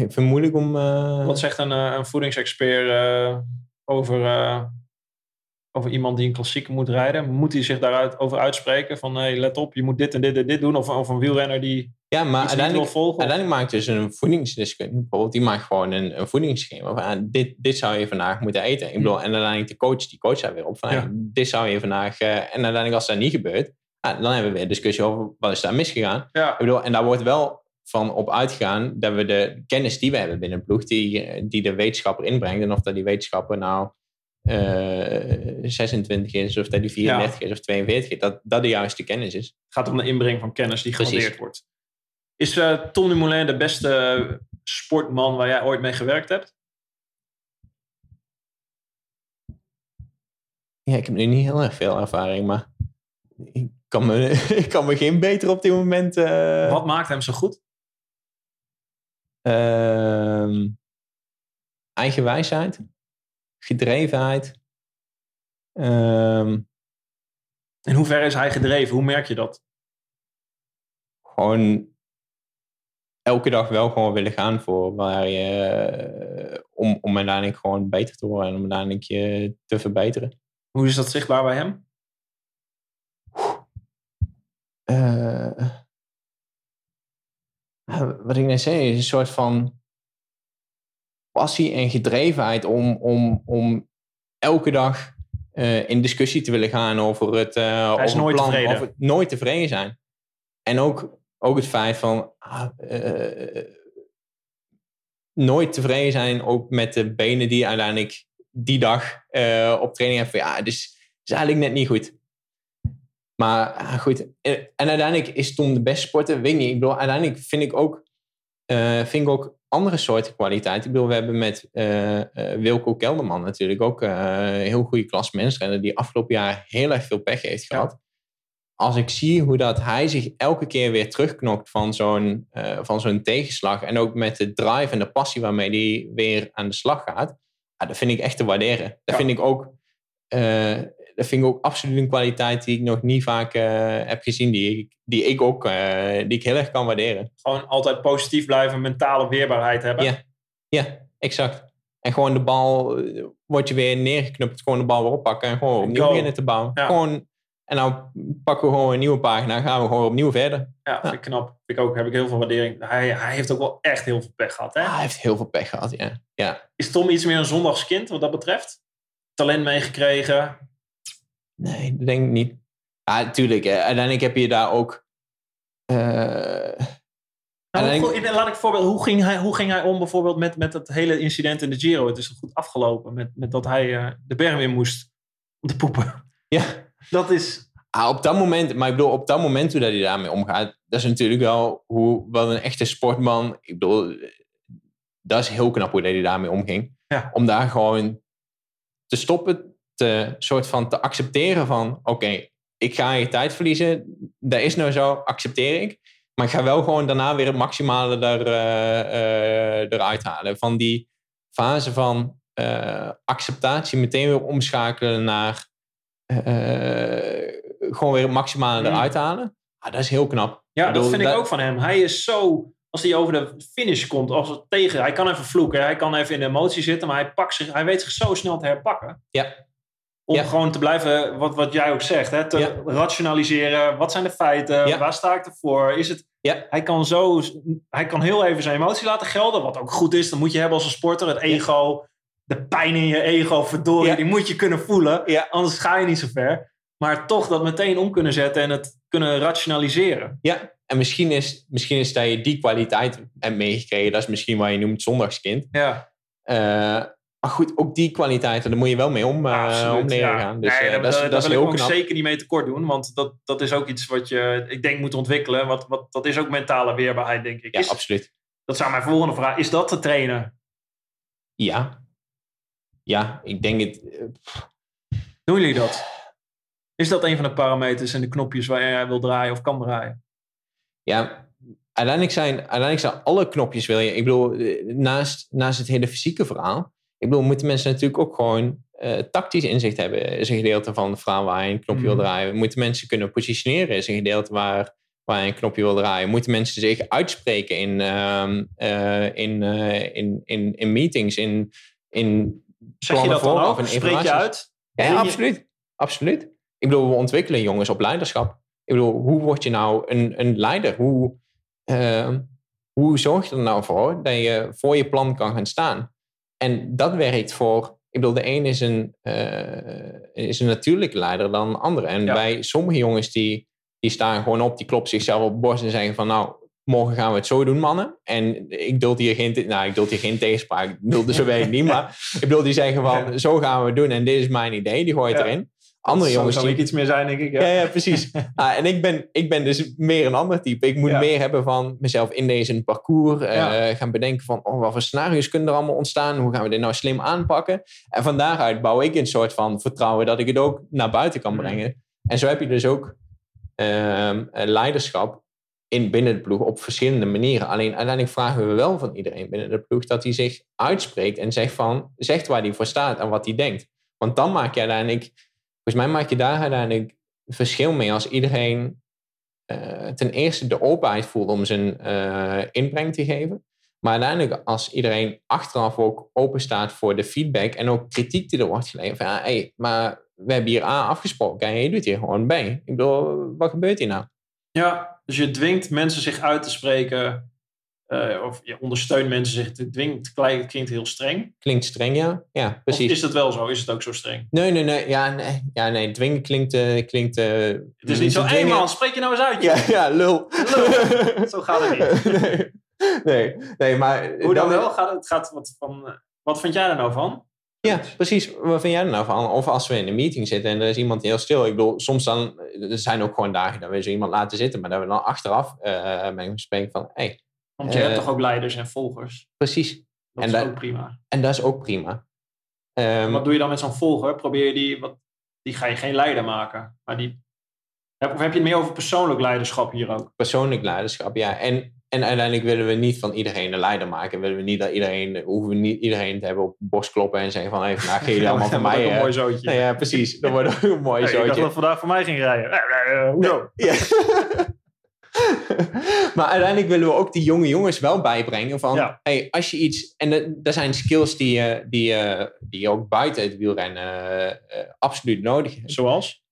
even moeilijk om. Wat zegt een, een voedingsexpert over, over iemand die een klassieker moet rijden? Moet hij zich daaruit over uitspreken? Van hey, let op, je moet dit en dit en dit doen. Of, of een wielrenner die ja, maar iets niet wil uiteindelijk, volgen? uiteindelijk maakt dus een voedingsdeskundige bijvoorbeeld, die maakt gewoon een, een voedingsschema. Van, ah, dit, dit zou je vandaag moeten eten. Ik bedoel, en uiteindelijk de coach, die coach daar weer op van, Ja. dit zou je vandaag. eh, en uiteindelijk, als dat niet gebeurt, ah, dan hebben we weer discussie over wat is daar misgegaan. ja, Ik bedoel, en daar wordt wel van op uitgegaan dat we de kennis die we hebben binnen een ploeg, die, die de wetenschapper inbrengt. En of dat die wetenschapper nou 26 is, of dat die 34 is, of 42 is, dat dat de juiste kennis is. het gaat om de inbreng van kennis die gewaardeerd wordt. Is eh, Tom Dumoulin de beste sportman waar jij ooit mee gewerkt hebt? Ja, ik heb nu niet heel erg veel ervaring, maar ik, kan me, (laughs) ik kan me geen beter op dit moment... Uh, Wat maakt hem zo goed? Uh, eigen wijsheid. Gedrevenheid. Um, In hoeverre is hij gedreven? Hoe merk je dat? Gewoon elke dag wel gewoon willen gaan voor waar je, uh, om, om uiteindelijk gewoon beter te worden en om uiteindelijk je te verbeteren. Hoe is dat zichtbaar bij hem? Uh, wat ik net zei, is een soort van passie en gedrevenheid om, om, om elke dag uh, in discussie te willen gaan over het, uh, over nooit plan, tevreden. over nooit tevreden zijn. En ook, ook het feit van ah, uh, nooit tevreden zijn, ook met de benen die uiteindelijk die dag op training hebben. Ja, dus is eigenlijk net niet goed. Maar ah, goed, en uiteindelijk is Tom de beste sporter, weet ik niet. Ik bedoel, uiteindelijk vind ik ook, vind ik ook andere soorten kwaliteit. Ik bedoel, we hebben met uh, uh, Wilco Kelderman natuurlijk ook een heel goede klas mensrenner die afgelopen jaar heel erg veel pech heeft gehad. Als ik zie hoe dat hij zich elke keer weer terugknokt van zo'n, van zo'n tegenslag en ook met de drive en de passie waarmee hij weer aan de slag gaat, ja, dat vind ik echt te waarderen. Dat ja. vind ik ook dat vind ik ook absoluut een kwaliteit die ik nog niet vaak uh, heb gezien. Die ik, die ik ook uh, die ik heel erg kan waarderen. Gewoon altijd positief blijven, mentale weerbaarheid hebben. Ja, ja exact. En gewoon de bal, uh, wordt je weer neergeknupt, gewoon de bal weer oppakken en gewoon opnieuw beginnen te bouwen. Ja. Gewoon, en nou pakken we gewoon een nieuwe pagina gaan we gewoon opnieuw verder. Ja, vind ik knap. Vind ik ook, heb ik heel veel waardering. Hij, hij heeft ook wel echt heel veel pech gehad. Hè? Hij heeft heel veel pech gehad, ja. ja. Is Tom iets meer een zondagskind wat dat betreft? Talent meegekregen, Nee, dat denk ik niet. Ja, natuurlijk. Uiteindelijk heb je daar ook. Uh, nou, hoe, laat ik voorbeeld. Hoe ging hij, hoe ging hij om bijvoorbeeld met, met het hele incident in de Giro? Het is goed afgelopen met, met dat hij uh, de berm in moest om te poepen. (laughs) Ja. Dat is. Ah, op dat moment, maar ik bedoel, op dat moment hoe dat hij daarmee omgaat, dat is natuurlijk wel hoe wel een echte sportman. Ik bedoel, dat is heel knap hoe dat hij daarmee omging. Ja. Om daar gewoon te stoppen, te, soort van te accepteren van... oké, okay, ik ga je tijd verliezen. Dat is nou zo, accepteer ik. Maar ik ga wel gewoon daarna weer het maximale er, uh, eruit halen. Van die fase van uh, acceptatie meteen weer omschakelen naar... gewoon weer het maximale eruit halen. Ah, dat is heel knap. Ja, ik bedoel, dat vind dat... ik ook van hem. Hij is zo... Als hij over de finish komt, als het tegen... Hij kan even vloeken, hij kan even in de emotie zitten... maar hij, pakt zich, hij weet zich zo snel te herpakken. Ja. Om Ja. gewoon te blijven, wat, wat jij ook zegt, hè, te Ja. rationaliseren. Wat zijn de feiten? Ja. Waar sta ik ervoor? Is het, Ja. hij, kan zo, hij kan heel even zijn emotie laten gelden. Wat ook goed is. Dat moet je hebben als een sporter. Het ego, de pijn in je ego, verdorie. Die moet je kunnen voelen. Ja. Anders ga je niet zo ver. Maar toch dat meteen om kunnen zetten en het kunnen rationaliseren. Ja, en misschien is, misschien is dat je die kwaliteit hebt meegekregen. Dat is misschien wat je noemt zondagskind. Ja, Eh, maar goed, ook die kwaliteiten, daar moet je wel mee om, eh, absoluut. om leren ja. gaan. Dus Nee, eh, dat dat wil ik ook knap. zeker niet mee tekort doen. Want dat, dat is ook iets wat je, ik denk, moet ontwikkelen. Wat, wat, dat is ook mentale weerbaarheid, denk ik. Ja, Is, absoluut. dat zou mijn volgende vraag. Is dat te trainen? Ja. Ja, ik denk het... eh, Doen jullie dat? Is dat een van de parameters en de knopjes waar jij wil draaien of kan draaien? Ja, uiteindelijk zijn, uiteindelijk zijn alle knopjes wil je... Ik bedoel, eh, naast, naast het hele fysieke verhaal... Ik bedoel, moeten mensen natuurlijk ook gewoon eh, tactisch inzicht hebben. Is een gedeelte van het verhaal waar je een knopje Mhm. wil draaien. Moeten mensen kunnen positioneren. Is een gedeelte waar, waar je een knopje wil draaien. Moeten mensen zich uitspreken in, ehm, eh, in, eh, in, in, in meetings, in, in Zeg je dat dan vooraf ook? Spreek je uit? Ja, absoluut. Absoluut. Ik bedoel, we ontwikkelen jongens op leiderschap. Ik bedoel, hoe word je nou een, een leider? Hoe, ehm, hoe zorg je er nou voor dat je voor je plan kan gaan staan? En dat werkt voor... Ik bedoel, de een is een, eh, is een natuurlijke leider dan de andere. En Ja. bij sommige jongens die, die staan gewoon op, die kloppen zichzelf op de borst en zeggen van... nou, morgen gaan we het zo doen, mannen. En ik duld hier geen, nou, ik duld hier geen tegenspraak. Ik bedoel, zo weet ik niet. (laughs) Maar ik bedoel, die zeggen van, zo gaan we het doen. En dit is mijn idee, die gooi je Ja. erin. Andere jongens zou die... ik iets meer zijn, denk ik. Ja. Ja, ja, precies. (laughs) Ah, en ik ben, ik ben dus meer een ander type. Ik moet Ja. meer hebben van mezelf inlezen in het parcours. eh, gaan bedenken van, oh, wat voor scenario's kunnen er allemaal ontstaan? Hoe gaan we dit nou slim aanpakken? En van daaruit bouw ik een soort van vertrouwen dat ik het ook naar buiten kan Mhm. brengen. En zo heb je dus ook ehm, eh, leiderschap in, binnen de ploeg op verschillende manieren. Alleen uiteindelijk vragen we wel van iedereen binnen de ploeg dat hij zich uitspreekt en zegt, van, zegt waar hij voor staat en wat hij denkt. Want dan maak je uiteindelijk, volgens mij maak je daar uiteindelijk verschil mee als iedereen uh, ten eerste de openheid voelt om zijn uh, inbreng te geven. Maar uiteindelijk als iedereen achteraf ook open staat voor de feedback en ook kritiek die er wordt geleverd. Van, hey, maar we hebben hier A afgesproken en je doet hier gewoon B. Ik bedoel, wat gebeurt hier nou? Ja, dus je dwingt mensen zich uit te spreken. Uh, of je ondersteunt mensen zich te dwingt. Het klinkt heel streng. Klinkt streng, ja. Ja, precies. Of is dat wel zo? Is het ook zo streng? Nee, nee, nee. Ja, nee, ja, nee dwingen klinkt... Uh, klinkt uh, het is niet zo, hé man, spreek je nou eens uit. Ja, ja lul. lul. (laughs) zo gaat het niet. nee, nee, nee maar... Hoe dan, wel? Gaat het, gaat wat, van, wat vind jij er nou van? Ja, precies. Wat vind jij er nou van? Of als we in een meeting zitten en er is iemand heel stil. Ik bedoel, soms dan, er zijn ook gewoon dagen dat we zo iemand laten zitten, maar dat we dan achteraf uh, met gesprek van, hey, Want je hebt toch ook leiders en volgers? Precies. Dat en is dat, ook prima. En dat is ook prima. Um, wat doe je dan met zo'n volger? Probeer je die, wat, die ga je geen leider maken, maar die, of heb je het meer over persoonlijk leiderschap hier ook? Persoonlijk leiderschap, ja. En en uiteindelijk willen we niet van iedereen een leider maken. Willen we niet dat iedereen, hoeven we niet iedereen te hebben op borst kloppen en zeggen van, hey, vandaag ga (laughs) jullie allemaal van mij. Dat een mooi zootje. Nee, ja, precies. Dat wordt ook een mooi hey, zootje. Ik dacht dat vandaag voor mij ging rijden. Hoezo? Ja. (laughs) (laughs) maar uiteindelijk willen we ook die jonge jongens wel bijbrengen van, ja. hey, als je iets, en dat zijn skills die je, die, die je ook buiten het wielrennen uh, absoluut nodig hebt. Zoals?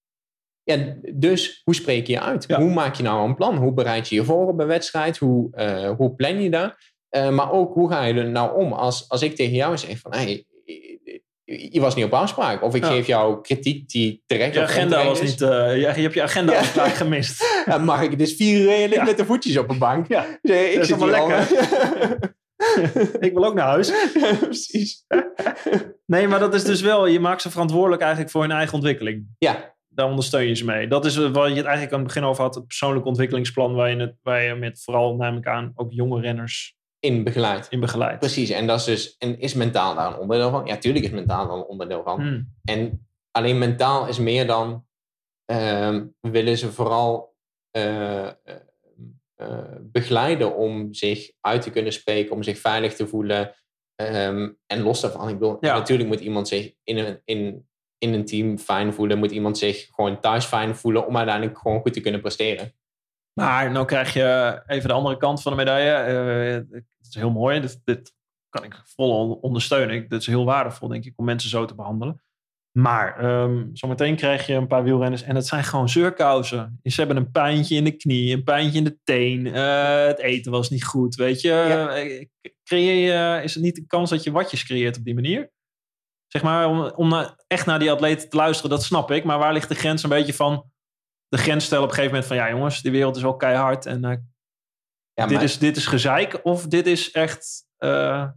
Ja, dus hoe spreek je je uit? Ja. Hoe maak je nou een plan? Hoe bereid je je voor op een wedstrijd? Hoe, uh, hoe plan je dat? Uh, maar ook, hoe ga je er nou om als, als ik tegen jou zeg van... Hey, je was niet op afspraak. Of ik Ja. geef jou kritiek die terecht Je agenda was is. niet... eh, ja, je hebt je agenda Ja. afspraak gemist. (laughs) Ja, mag ik dus vier uur en met de voetjes op een bank? Ja, Nee, ik dat is allemaal al- (laughs) ik wil ook naar huis. (laughs) Precies. Nee, maar dat is dus wel... Je maakt ze verantwoordelijk eigenlijk voor hun eigen ontwikkeling. Ja, Daar ondersteun je ze mee. Dat is eh, waar je het eigenlijk aan het begin over had. Het persoonlijk ontwikkelingsplan waar je, het, waar je met vooral namelijk aan ook jonge renners in begeleid. in begeleidt. Precies. En, dat is dus, en is mentaal daar een onderdeel van? Ja, tuurlijk is mentaal daar een onderdeel van. Hmm. En alleen mentaal is meer dan ehm, we willen ze vooral eh, eh, eh, begeleiden om zich uit te kunnen spreken, om zich veilig te voelen. Ehm, en los daarvan, ik bedoel, Ja. natuurlijk moet iemand zich in een, in, in een team fijn voelen, moet iemand zich gewoon thuis fijn voelen om uiteindelijk gewoon goed te kunnen presteren. Maar nou krijg je even de andere kant van de medaille. Eh, het is heel mooi. Dit, dit kan ik vol ondersteunen. Dit is heel waardevol, denk ik, om mensen zo te behandelen. Maar ehm, zometeen krijg je een paar wielrenners en het zijn gewoon zeurkousen. Ze hebben een pijntje in de knie, een pijntje in de teen. eh, het eten was niet goed, weet je. Ja. Eh, Creëer je, is het niet de kans dat je watjes creëert op die manier? Zeg maar, om, om echt naar die atleten te luisteren, dat snap ik. Maar waar ligt de grens een beetje van... De grens stellen op een gegeven moment van... Ja jongens, die wereld is wel keihard en eh, Ja, dit, maar is, dit is gezeik of dit is echt... eh,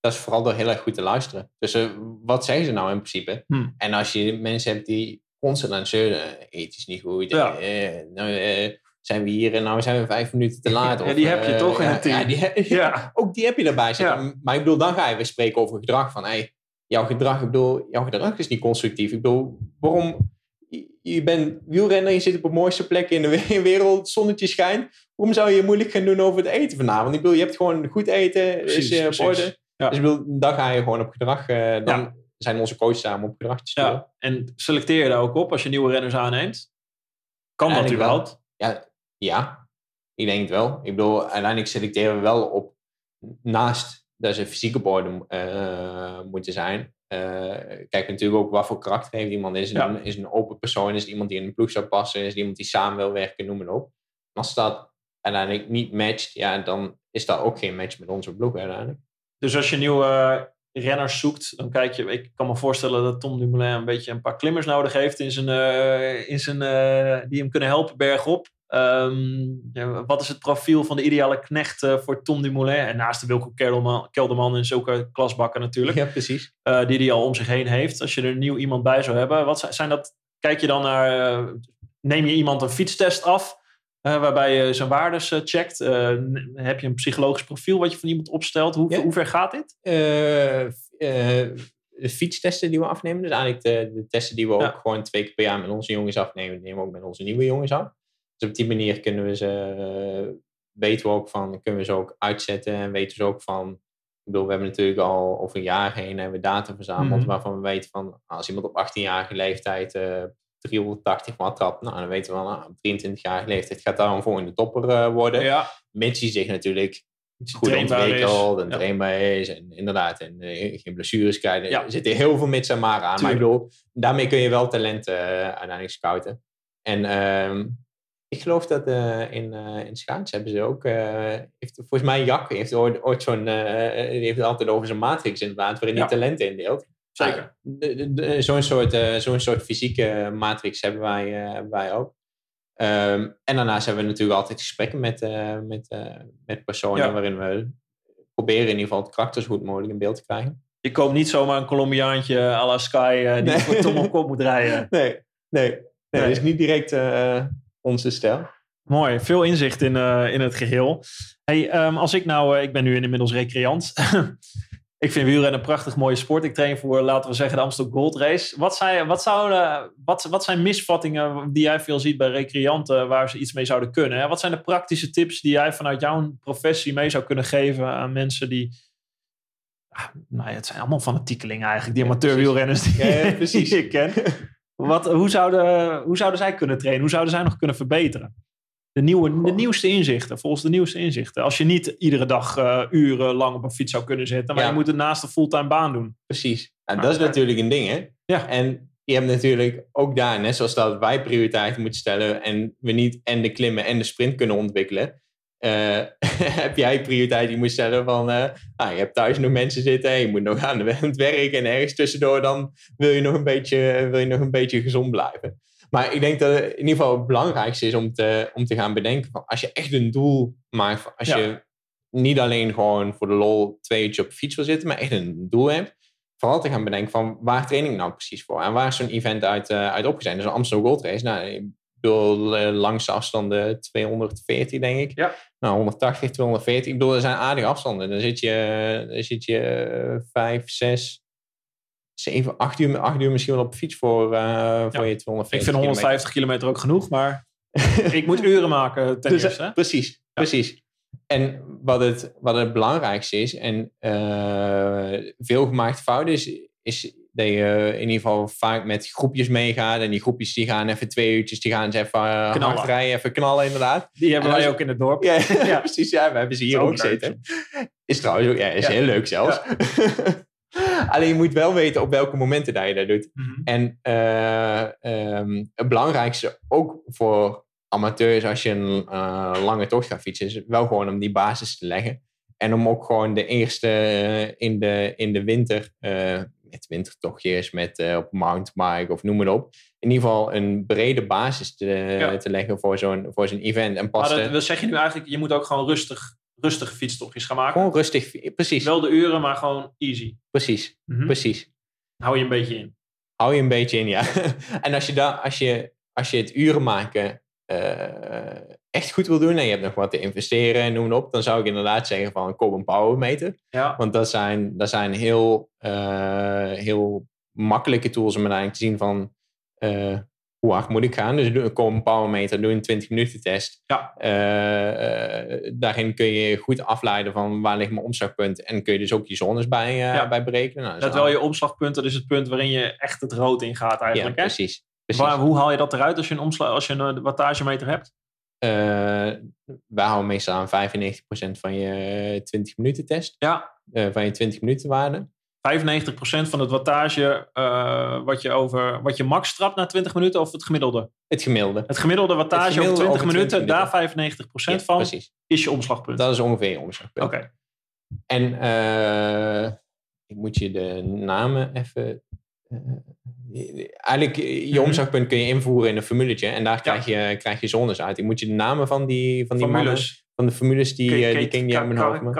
dat is vooral door heel erg goed te luisteren. Dus eh, wat zeggen ze nou in principe? Hmm. En als je mensen hebt die constant aan het zeuren, eten is niet goed, Ja. eh, nou eh, zijn we hier en nou zijn we vijf minuten te laat. Ja, of, die heb je toch in ja, het team. Ja, die Ja. (laughs) ook die heb je erbij zitten. Maar ik bedoel, dan ga je weer spreken over gedrag. Van, hey, jouw gedrag, ik bedoel, jouw gedrag is niet constructief. Ik bedoel, waarom... je- bent wielrenner, je zit op de mooiste plek in de we- wereld, zonnetje schijnt. Waarom zou je je moeilijk gaan doen over het eten vanavond? Ik bedoel, je hebt gewoon goed eten, Precies, is eh, op orde. Ja. Dus ik bedoel, dan ga je gewoon op gedrag. eh, dan Ja. zijn onze coaches samen op gedrag te sturen. ja. En selecteer je daar ook op als je nieuwe renners aanneemt? Kan dat überhaupt? Ja, ja, ik denk het wel. Ik bedoel, uiteindelijk selecteren we wel op naast dat ze fysieke borden eh, moeten zijn. Eh kijk natuurlijk ook wat voor karakter heeft iemand. Is Ja. een, is een open persoon? Is het iemand die in een ploeg zou passen? Is het iemand die samen wil werken? Noem maar op. Als dat uiteindelijk niet matcht, ja, dan is dat ook geen match met onze ploeg uiteindelijk. Dus als je nieuwe eh, renners zoekt, dan kijk je... Ik kan me voorstellen dat Tom Dumoulin een beetje een paar klimmers nodig heeft... In zijn, eh, in zijn, die hem kunnen helpen bergop. Ehm, ja, wat is het profiel van de ideale knecht eh, voor Tom Dumoulin? En naast de Wilco Kelderman, Kelderman en zulke klasbakken natuurlijk. Ja, precies. eh, die hij al om zich heen heeft. Als je er nieuw iemand bij zou hebben, wat zijn- dat? Kijk je dan naar, eh, neem je iemand een fietstest af, waarbij je zijn waardes checkt? Heb je een psychologisch profiel wat je van iemand opstelt? Hoe, Ja. hoe ver gaat dit? De fietstesten die we afnemen, dus eigenlijk de, de testen die we Ja. ook gewoon twee keer per jaar met onze jongens afnemen, die nemen we ook met onze nieuwe jongens af. Dus op die manier kunnen we ze, eh, weten we ook van, kunnen we ze ook uitzetten en weten ze ook van, ik bedoel, we hebben natuurlijk al over een jaar heen hebben we data verzameld Mhm. waarvan we weten van, als iemand op 18-jarige leeftijd eh 380 watt trapt, nou, dan weten we van, nou, op 23-jarige leeftijd gaat daar een volgende topper eh, worden. Ja, Mits hij zich natuurlijk goed ontwikkeld en Ja. trainbaar is. En inderdaad, en eh, geen blessures krijgen. Ja. Er zitten heel veel mits en maren aan. Maar ik bedoel, daarmee kun je wel talenten eh, uiteindelijk scouten. En ehm, ik geloof dat eh, in, eh in Schaats hebben ze ook... eh, heeft, volgens mij Jak heeft ooit, ooit zo'n... die heeft het altijd over zijn matrix inderdaad, waarin hij Ja. talenten indeelt. Zeker. Zo'n soort, zo'n soort fysieke matrix hebben wij, hebben wij ook. Ehm, en daarnaast hebben we natuurlijk altijd gesprekken met, met, met personen Ja. waarin we proberen in ieder geval het karakter zo goed mogelijk in beeld te krijgen. Je koopt niet zomaar een Colombiaantje à la Sky die Nee. voor Tom op kop moet rijden. (laughs) Nee, nee, nee, Nee. dat is niet direct onze stijl. Mooi, veel inzicht in, eh, in het geheel. Hey, ehm, als ik nou, eh, ik ben nu inmiddels recreant. (laughs) ik vind wielrennen een prachtig mooie sport. Ik train voor, laten we zeggen, de Amsterdam Gold Race. Wat zijn, wat, zouden, wat, wat zijn misvattingen die jij veel ziet bij recreanten waar ze iets mee zouden kunnen? Hè? Wat zijn de praktische tips die jij vanuit jouw professie mee zou kunnen geven aan mensen die... Ah, nou ja, het zijn allemaal fanatiekelingen eigenlijk, die amateurwielrenners die, Ja, ja, precies. (laughs) die ik ken. Wat, hoe, zouden, hoe zouden zij kunnen trainen? Hoe zouden zij nog kunnen verbeteren? De, nieuwe, de nieuwste inzichten, volgens de nieuwste inzichten. Als je niet iedere dag eh, uren lang op een fiets zou kunnen zitten, maar Ja. je moet het naast een fulltime baan doen. Precies. Nou, Ah, dat is natuurlijk een ding, hè? Ja. En je hebt natuurlijk ook daar, net zoals dat wij prioriteit moeten stellen en we niet en de klimmen en de sprint kunnen ontwikkelen, eh, (laughs) heb jij prioriteit die moet stellen van, nou, je hebt thuis nog mensen zitten en je moet nog (laughs) aan het werk en ergens tussendoor dan wil je nog een beetje, wil je nog een beetje gezond blijven. Maar ik denk dat het in ieder geval het belangrijkste is om te, om te gaan bedenken van, als je echt een doel maakt, als Ja. je niet alleen gewoon voor de lol twee uurtjes op de fiets wil zitten, maar echt een doel hebt, vooral te gaan bedenken van waar train ik nou precies voor? En waar is zo'n event uit, eh, uit opgezet? Dus een Amsterdam Gold Race, nou, bedoel, eh, langste afstanden 240 denk ik. Ja. Nou, 180, 240. Ik bedoel, er zijn aardige afstanden. Dan zit je, dan zit je eh, vijf, zes, zeven, acht uur, acht uur misschien wel op de fiets voor, eh, voor je 240 Ik vind 150 kilometer ook genoeg, maar (laughs) ik moet uren maken ten Dus, eerste. eh, precies, precies. En wat het, wat het belangrijkste is, en eh, veel gemaakte fout is, is dat je in ieder geval vaak met groepjes meegaat. En die groepjes die gaan even twee uurtjes, die gaan eens even eh, Knallen. rijden, even knallen inderdaad. Die hebben en wij ook in het dorp. Ja, (laughs) Ja. precies. Ja, we hebben ze hier Ook zitten. Is trouwens ook, ja, is heel leuk zelfs. (laughs) Alleen je moet wel weten op welke momenten dat je dat doet. Mhm. En eh, ehm, het belangrijkste ook voor amateurs als je een eh, lange tocht gaat fietsen, is wel gewoon om die basis te leggen. En om ook gewoon de eerste in, de, in de winter, met wintertochtjes, met eh, op mountainbike of noem maar op. In ieder geval een brede basis te, Ja. te leggen voor zo'n, voor zo'n event. En Maar de- dat, dat zeg je nu eigenlijk, je moet ook gewoon rustig, rustige fietstochtjes gaan maken. gewoon rustig, precies, Wel de uren, maar gewoon easy. precies, Mhm. precies. Hou je een beetje in. Hou je een beetje in, ja. (laughs) en als je, daar, als je, als je het uren maken eh, echt goed wil doen en je hebt nog wat te investeren en noem op, dan zou ik inderdaad zeggen van koop een powermeter. Ja. Want dat zijn, dat zijn heel, eh, heel makkelijke tools om uiteindelijk te zien van eh, hoe hard moet ik gaan. Dus doe, koop een powermeter, doe een 20 minuten test. Ja. Eh, daarin kun je goed afleiden van waar ligt mijn omslagpunt en kun je dus ook je zones bij, Ja. bij berekenen. Nou, Dat wel je omslagpunt, dat is het punt waarin je echt het rood in gaat ja, eigenlijk. hè? precies. precies. Waar, hoe haal je dat eruit als je een, omsla, als je een wattagemeter hebt? Eh, wij houden meestal aan 95% van je 20 minuten test. Ja, eh, van je 20 minuten waarde. 95% van het wattage eh, wat, je over, wat je max trapt na 20 minuten of het gemiddelde? Het gemiddelde. Het gemiddelde wattage Het gemiddelde over 20 over 20 minuten, daar 95% Ja, van Precies. is je omslagpunt. Dat is ongeveer je omslagpunt. Oké, En ik moet je de namen even... eigenlijk, eh, je Mhm. omslagpunt kun je invoeren in een formuletje. En daar krijg, je, krijg je zones uit. Ik moet je de namen van die, van die mannen, formules. van de formules, die, eh, die ken je uit mijn hoofd.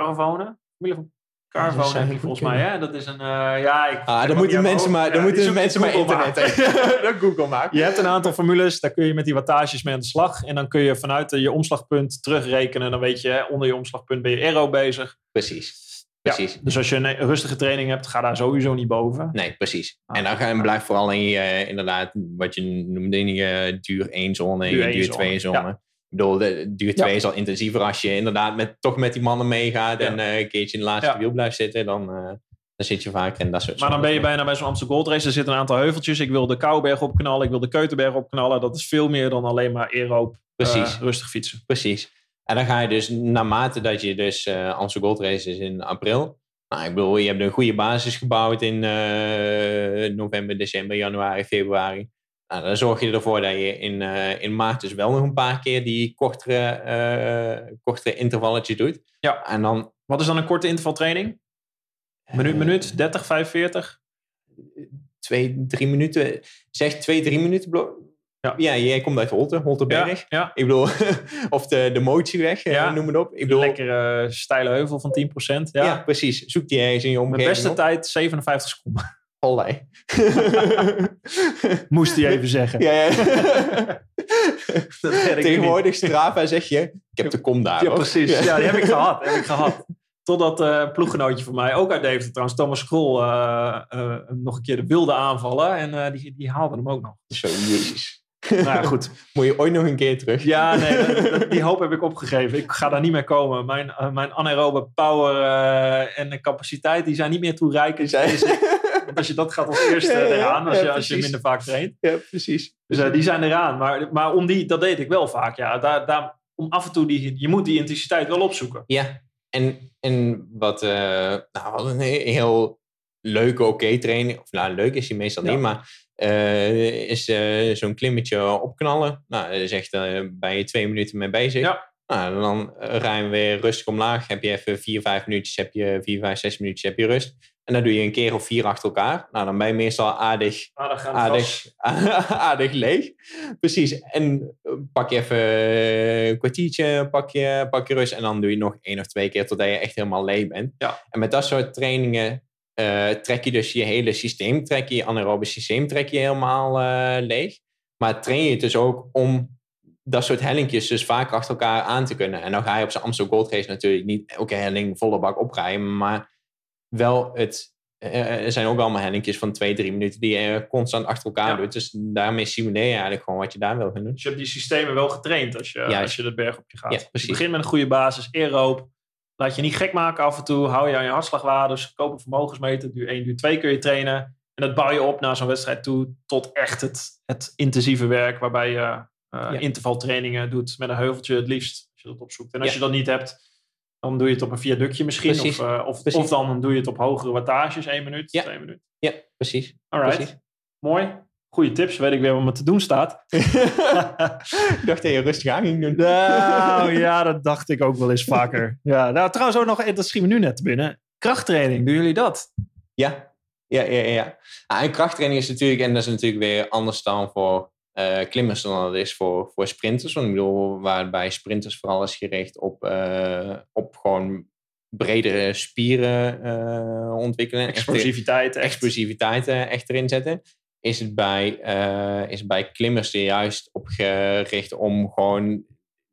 Caravone? Heb goed volgens mij. Hè? Dat is een... eh, ja, ik, Ah, dan moeten aan mensen maar, dan Ja, moeten mensen maar internet. (laughs) dat Google maakt. Je hebt een aantal formules, daar kun je met die wattages mee aan de slag. En dan kun je vanuit je omslagpunt terugrekenen. Dan weet je, hè, onder je omslagpunt ben je aero bezig. Precies. Ja, Precies. dus als je een rustige training hebt, ga daar sowieso niet boven. Nee, precies. Ah, en dan ga je, blijf vooral in je, eh, inderdaad, wat je noemde in je duur 1 zone en Duur je duur zone, 2 zone. Ik bedoel, de duur 2 is al intensiever als je inderdaad met, toch met die mannen meegaat Ja. en eh, een keertje in de laatste Ja. wiel blijft zitten. Dan, eh, dan zit je vaker in dat soort Maar dan ben je bijna bij zo'n Amsterdam Gold Race. Er zitten een aantal heuveltjes. Ik wil de Kouberg opknallen. Ik wil de Keutenberg opknallen. Dat is veel meer dan alleen maar aeroop Precies. rustig fietsen. Precies. En dan ga je dus, naarmate dat je dus eh Amsterdam Gold Race is in april. Nou, ik bedoel, je hebt een goede basis gebouwd in eh, november, december, januari, februari. Nou, dan zorg je ervoor dat je in, eh, in maart dus wel nog een paar keer die kortere, kortere intervalletjes doet. Ja. En dan... Wat is dan een korte intervaltraining? Minuut, minuut, 30, 45? Twee, drie minuten. Zeg twee, drie minuten. blo- Ja. ja, jij komt uit Holte. Ja, ja. Ik bedoel, (laughs) of de, de motieweg, eh, Ja. noem het op. Ik bedoel, Lekkere steile heuvel van 10%. Ja. ja. precies. Zoek die ergens in je omgeving beste op. tijd 57 seconden. Allerlei. (laughs) Moest hij even zeggen. ja, ja. (laughs) Dat weet ik Tegenwoordig Strava zeg je, ik heb de kom daar. Ja, hoor. precies. Ja, die heb ik gehad. Heb ik gehad. Totdat eh, een ploeggenootje van mij, ook uit Deventer trouwens, Thomas Krol, eh, eh, hem nog een keer de wilde aanvallen. En eh, die, die haalde hem ook nog. Zo, jezus. Nou ja, goed. (laughs) Moet je ooit nog een keer terug? Ja, nee, dat- die hoop heb ik opgegeven. Ik ga daar niet meer komen. Mijn, eh, mijn anaerobe power eh, en de capaciteit, die zijn niet meer toereikend. Zijn- als je dat gaat als (laughs) eerste Ja, ja, eraan, als, je, als je minder vaak traint. Ja, precies. Dus eh, die zijn eraan. Maar, maar om die, dat deed ik wel vaak. Ja. Daar, daar, om af en toe, die, je moet die intensiteit wel opzoeken. Ja, en, en wat nou, wat een he- heel leuke, oké training. Of nou, leuk is die meestal niet, maar eh, is eh, zo'n klimmetje opknallen. Nou, dat is echt eh, bij je twee minuten mee bezig. Ja. Nou, dan we weer rustig omlaag. Heb je even vier, vijf minuutjes, heb je vier, vijf, zes minuutjes, heb je rust. En dan doe je een keer of vier achter elkaar. Nou, dan ben je meestal aardig vast. aardig, (laughs) aardig leeg. Precies. En pak je even een kwartiertje, pak je, pak je rust. En dan doe je nog één of twee keer totdat je echt helemaal leeg bent. Ja. En met dat soort trainingen eh, trek je dus je hele systeem, trek je, je anaerobe systeem trek je helemaal eh, leeg. Maar train je het dus ook om dat soort hellingjes dus vaak achter elkaar aan te kunnen. En dan ga je op zijn Amstel Gold Race natuurlijk niet elke helling volle bak oprijden. Maar wel het eh, er zijn ook allemaal hellingjes van twee, drie minuten die je constant achter elkaar Ja. doet. Dus daarmee simuleer je eigenlijk gewoon wat je daar wil gaan doen. Dus je hebt die systemen wel getraind als je, Juist. als je de berg op je gaat. Ja, Dus precies. je begint met een goede basis, aeroop. Laat je niet gek maken af en toe. Hou je aan je hartslagwaardes. Koop een vermogensmeter. Duur één, duur twee kun je trainen. En dat bouw je op naar zo'n wedstrijd toe. Tot echt het, het intensieve werk. Waarbij je eh, Ja. intervaltrainingen doet. Met een heuveltje het liefst. Als je dat opzoekt. En als Ja. je dat niet hebt. Dan doe je het op een viaductje misschien. Precies. Of, eh, of, of dan doe je het op hogere wattages. één minuut, Ja. twee minuten. Ja, precies. Alright. precies. Mooi. Goeie tips. Weet ik weer wat me te doen staat. (laughs) ik dacht dat je rustig aan ging doen. Nou ja, dat dacht ik ook wel eens vaker. Ja, nou trouwens ook nog, dat schiet me nu net binnen. Krachttraining, doen jullie dat? Ja, ja, ja. ja. Ah, en krachttraining is natuurlijk, en dat is natuurlijk weer anders dan voor eh, klimmers dan dat is voor, voor sprinters. Want ik bedoel, waarbij sprinters vooral is gericht op, eh, op gewoon bredere spieren eh, ontwikkelen. Explosiviteit. Echt. explosiviteit eh, echt erin zetten. Is het bij, eh, is het bij klimmers er juist op gericht om gewoon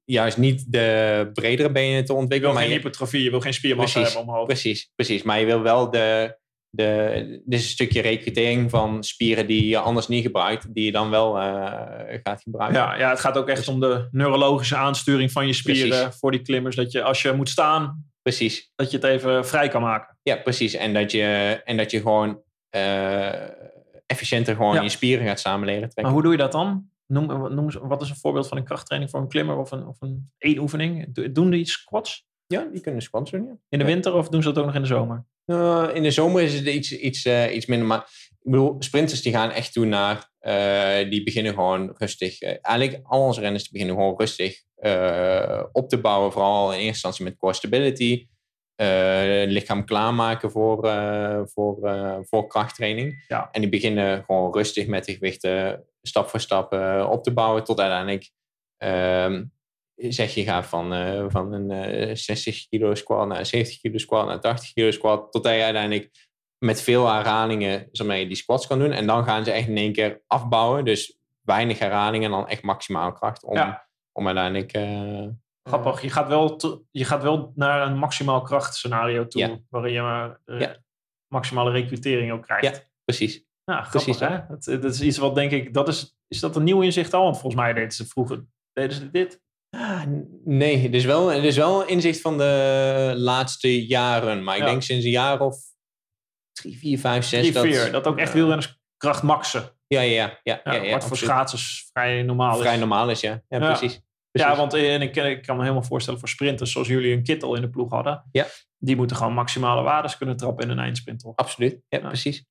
juist niet de bredere benen te Je wil ontwikkelen. geen maar je- hypertrofie, je wil geen spiermassa Precies, hebben omhoog. Precies, precies. Maar je wil wel de, de, dit is een stukje recrutering van spieren die je anders niet gebruikt, die je dan wel eh, gaat gebruiken. Ja, ja, het gaat ook echt om de neurologische aansturing van je spieren Precies. voor die klimmers. Dat je als je moet staan, Precies. dat je het even vrij kan maken. Ja, precies. En dat je, en dat je gewoon eh, efficiënter gewoon Ja. je spieren gaat samenleren trekken. Maar hoe doe je dat dan? Noem, noem, wat is een voorbeeld van een krachttraining voor een klimmer of een, of een één oefening? Do- Doen die squats Ja, die kunnen squats doen, ja. in de Ja. winter of doen ze dat ook nog in de zomer? Eh, in de zomer is het iets, iets, eh, iets minder. Maar ik bedoel, sprinters die gaan echt toe naar. eh, die beginnen gewoon rustig. eigenlijk al onze renners die beginnen gewoon rustig op te bouwen. Vooral in eerste instantie met core stability. Eh, lichaam klaarmaken voor, eh, voor, eh, voor krachttraining. Ja. En die beginnen gewoon rustig met de gewichten stap voor stap op te bouwen. Tot uiteindelijk ehm, zeg je gaat van, van een eh, 60 kilo squat naar een 70 kilo squat naar een 80 kilo squat. Tot je uiteindelijk met veel herhalingen zomaar die squats kan doen. En dan gaan ze echt in één keer afbouwen. Dus weinig herhalingen en dan echt maximaal kracht. Om, Ja. om uiteindelijk... Grappig, je gaat wel, te- je gaat wel naar een maximaal krachtscenario toe. Ja. Waarin je maar, eh, Ja. maximale recrutering ook krijgt. Ja. precies. Ja, grappig Precies, hè? Dat, dat is iets wat denk ik, dat is, is dat een nieuw inzicht al? Want volgens mij deden ze vroeger, deden ze dit? Ah, nee, het is, wel, het is wel een inzicht van de laatste jaren. Maar ik denk sinds een jaar of drie, vier, vijf, zes. 3, 4. Dat ook echt eh, wielrenners kracht maxen. Ja, ja, ja. ja, Ja, ja, voor schaatsers vrij normaal is. vrij normaal is, ja. Ja, Ja. Precies. Ja, want eh, en ik, ik kan me helemaal voorstellen voor sprinters zoals jullie een kittel in de ploeg hadden. Ja. Die moeten gewoon maximale waardes kunnen trappen in een eindsprint, toch? Absoluut, ja, Ja. precies.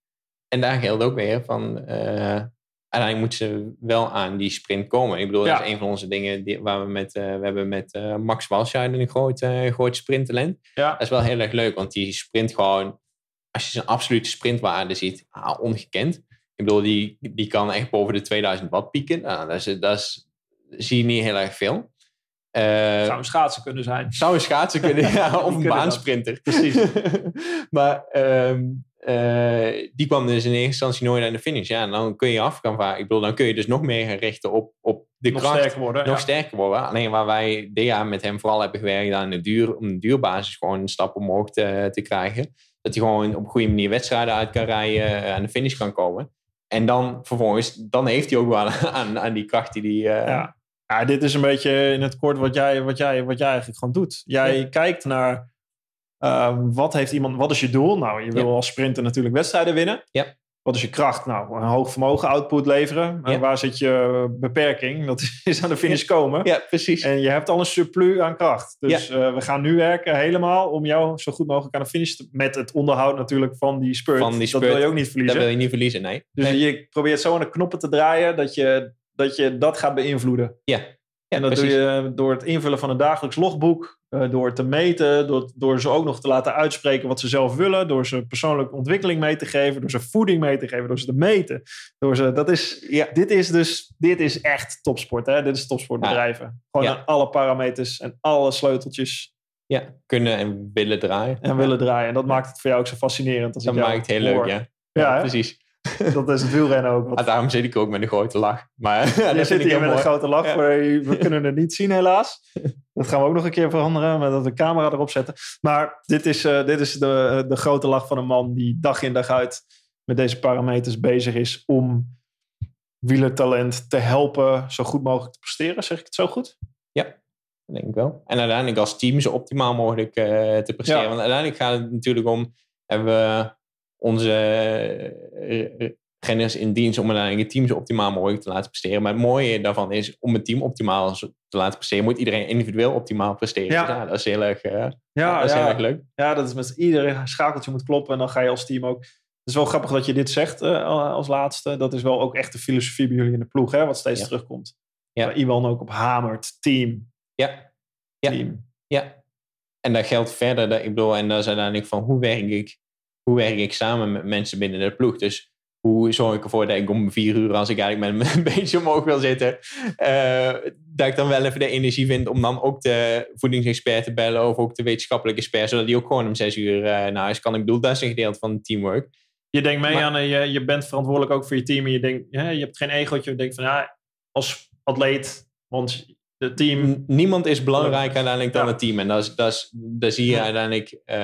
En daar geldt ook weer van... eh, uiteindelijk moeten ze wel aan die sprint komen. Ik bedoel, Ja. dat is een van onze dingen die, waar we met... eh, we hebben met eh, Max Walscheid een groot, eh groot sprinttalent. Ja. Dat is wel heel erg leuk, want die sprint gewoon... Als je zijn absolute sprintwaarde ziet, ah, ongekend. Ik bedoel, die, die kan echt boven de 2000 watt pieken. Nou, dat, is, dat is, zie je niet heel erg veel. Eh, Zou een schaatser kunnen zijn. zou een schaatsen kunnen, (laughs) ja, of een baansprinter. (laughs) Precies. maar ehm, eh, die kwam dus in eerste instantie nooit aan de finish. Ja, en dan kun je af gaan varen. Ik bedoel, dan kun je dus nog meer gaan richten op, op de Nog kracht. sterker worden. nog ja. sterker worden. Alleen waar wij jaar met hem vooral hebben gewerkt aan de duur, om de duurbasis gewoon een stap omhoog te, te krijgen. Dat hij gewoon op een goede manier wedstrijden uit kan rijden, eh, aan de finish kan komen. En dan vervolgens, dan heeft hij ook wel (laughs) aan, aan die kracht die hij... Ja. Ja, dit is een beetje in het kort wat jij, wat jij, wat jij eigenlijk gewoon doet. Jij Ja. kijkt naar eh, wat heeft iemand, wat is je doel? Nou, je wil Ja. als sprinter natuurlijk wedstrijden winnen. Ja. Wat is je kracht? Nou, een hoog vermogen, output leveren. En Ja. waar zit je beperking? Dat is aan de finish komen. ja, precies. En je hebt al een surplus aan kracht. Dus eh, we gaan nu werken helemaal om jou zo goed mogelijk aan de finish te... Met het onderhoud natuurlijk van die spurt. Van die Dat wil je ook niet Dat verliezen. wil je niet verliezen, nee. Dus Nee. je probeert zo aan de knoppen te draaien dat je dat, je dat gaat beïnvloeden. Ja, en dat precies. doe je door het invullen van een dagelijks logboek, eh, door te meten, door, door ze ook nog te laten uitspreken wat ze zelf willen, door ze persoonlijke ontwikkeling mee te geven, door ze voeding mee te geven, door ze te meten. Door ze, dat is, Ja. Dit is dus dit is echt topsport. Hè? Dit is topsportbedrijven. Gewoon Ja. aan alle parameters en alle sleuteltjes Ja, kunnen en willen draaien. en willen draaien. En dat maakt het voor jou ook zo fascinerend. Als Dat ik maakt het heel hoor. leuk, ja. Ja, precies. (laughs) dat is het wielrennen ook. Wat Ah, daarom zit ik ook met een grote lach. Maar (laughs) ja, Je zit hier met een grote lach. Ja. Voor, we kunnen het niet zien helaas. (laughs) Dat gaan we ook nog een keer veranderen. Met dat we de camera erop zetten. Maar dit is, eh, dit is de, de grote lach van een man die dag in dag uit met deze parameters bezig is om wielertalent te helpen zo goed mogelijk te presteren. Zeg ik het zo goed? Dat denk ik wel. En uiteindelijk als team zo optimaal mogelijk eh, te presteren. Ja. Want uiteindelijk gaat het natuurlijk om... Hebben we onze eh, renners in dienst om uiteindelijk het team zo optimaal mogelijk te laten presteren. Maar het mooie daarvan is, om het team optimaal te laten presteren, moet iedereen individueel optimaal presteren. Ja. Ja, dat is heel erg, eh, Ja, dat is heel ja. erg leuk. ja, dat is met iedere schakeltje moet kloppen. En dan ga je als team ook... Het is wel grappig dat je dit zegt eh, als laatste. Dat is wel ook echt de filosofie bij jullie in de ploeg. Hè, wat steeds terugkomt. Ja. Waar Iwan ook op hamert. Team. Ja. Ja. Team. Ja. En dat geldt verder. Dat, ik bedoel, en dat is uiteindelijk van hoe werk ik, hoe werk ik samen met mensen binnen de ploeg. Dus hoe zorg ik ervoor dat ik om vier uur, als ik eigenlijk met (laughs) een beetje omhoog wil zitten, eh, dat ik dan wel even de energie vind om dan ook de voedingsexpert te bellen of ook de wetenschappelijke expert, zodat die ook gewoon om zes uur eh, naar huis kan. Ik bedoel, dat is een gedeelte van het teamwork. Je denkt mee Maar- aan, je, je bent verantwoordelijk ook voor je team. En je, denkt, je hebt geen egootje. Je denkt van, ja, als atleet, want het team... Niemand is belangrijker uiteindelijk dan Ja. het team. En dat, is, dat, is, dat zie je Ja. uiteindelijk. eh,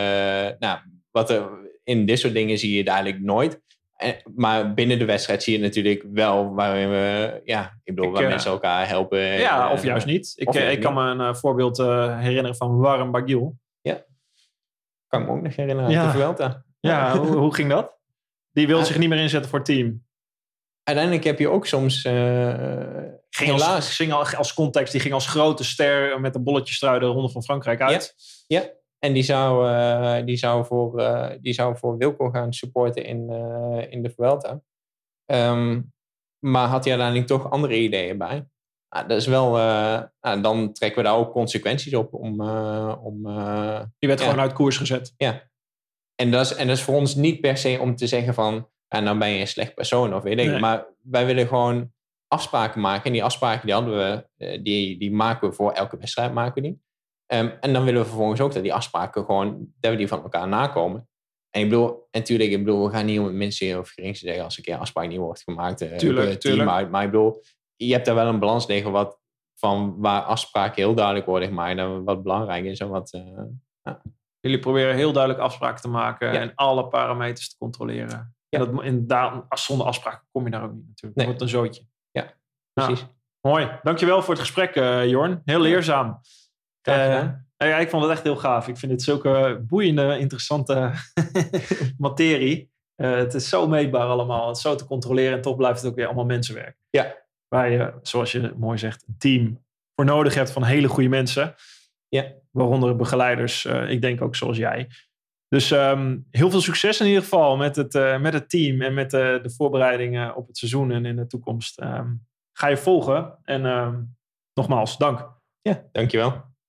nou, wat er, in dit soort dingen zie je het eigenlijk nooit. Eh, maar binnen de wedstrijd zie je natuurlijk wel. Waarin we, ja, ik bedoel, Ik, waar eh, mensen elkaar helpen. ja, eh, of juist niet. Ik, juist ik kan me een voorbeeld herinneren van Warren Bagiel. Kan ik me ook nog herinneren. Ja. Ja. De Vuelta. Ja, hoe, hoe ging dat? Die wil Ah. zich niet meer inzetten voor het team. Uiteindelijk heb je ook soms. eh, Ging helaas. als, ging als context, die ging als grote ster met een bolletjestrui de Ronde van Frankrijk uit. Ja, en die zou, eh, die zou, voor, eh, die zou voor Wilco gaan supporten in, eh, in de Vuelta. Ehm, maar had hij uiteindelijk toch andere ideeën bij. Ah, dat is wel, nou, dan trekken we daar ook consequenties op. Om, om, Die werd Ja. gewoon uit koers gezet. ja. En dat, is, en dat is voor ons niet per se om te zeggen van, dan ben je een slecht persoon of weet ik. Nee. Maar wij willen gewoon afspraken maken. En die afspraken die hadden we, die, die maken we voor elke wedstrijd maken we die. Ehm, en dan willen we vervolgens ook dat die afspraken gewoon, dat we die van elkaar nakomen. En ik bedoel, en tuurlijk, ik bedoel, we gaan niet om het minste of geringste zeggen als een keer afspraak niet wordt gemaakt. eh, Tuurlijk, het team tuurlijk. uit. Maar ik bedoel, je hebt daar wel een balans liggen wat, van waar afspraken heel duidelijk worden gemaakt en wat belangrijk is en wat... eh, Jullie proberen heel duidelijk afspraken te maken Ja. en alle parameters te controleren. Ja. En dat, en daar, als zonder afspraken kom je daar ook niet natuurlijk. Nee. Het wordt een zootje. precies. Mooi. Dankjewel voor het gesprek, uh, Jorn. Heel leerzaam. Uh, ja, ik vond het echt heel gaaf. Ik vind het zulke boeiende, interessante (laughs) materie. Uh, het is zo meetbaar allemaal. Het is zo te controleren. En toch blijft het ook weer allemaal mensenwerk. Ja. Waar je, zoals je mooi zegt, een team voor nodig hebt van hele goede mensen. Ja. Waaronder begeleiders. Uh, ik denk ook zoals jij. Dus um, heel veel succes in ieder geval met het, uh, met het team en met de, de voorbereidingen op het seizoen en in de toekomst. Um, ga je volgen. En um, nogmaals, dank. Ja, dankjewel.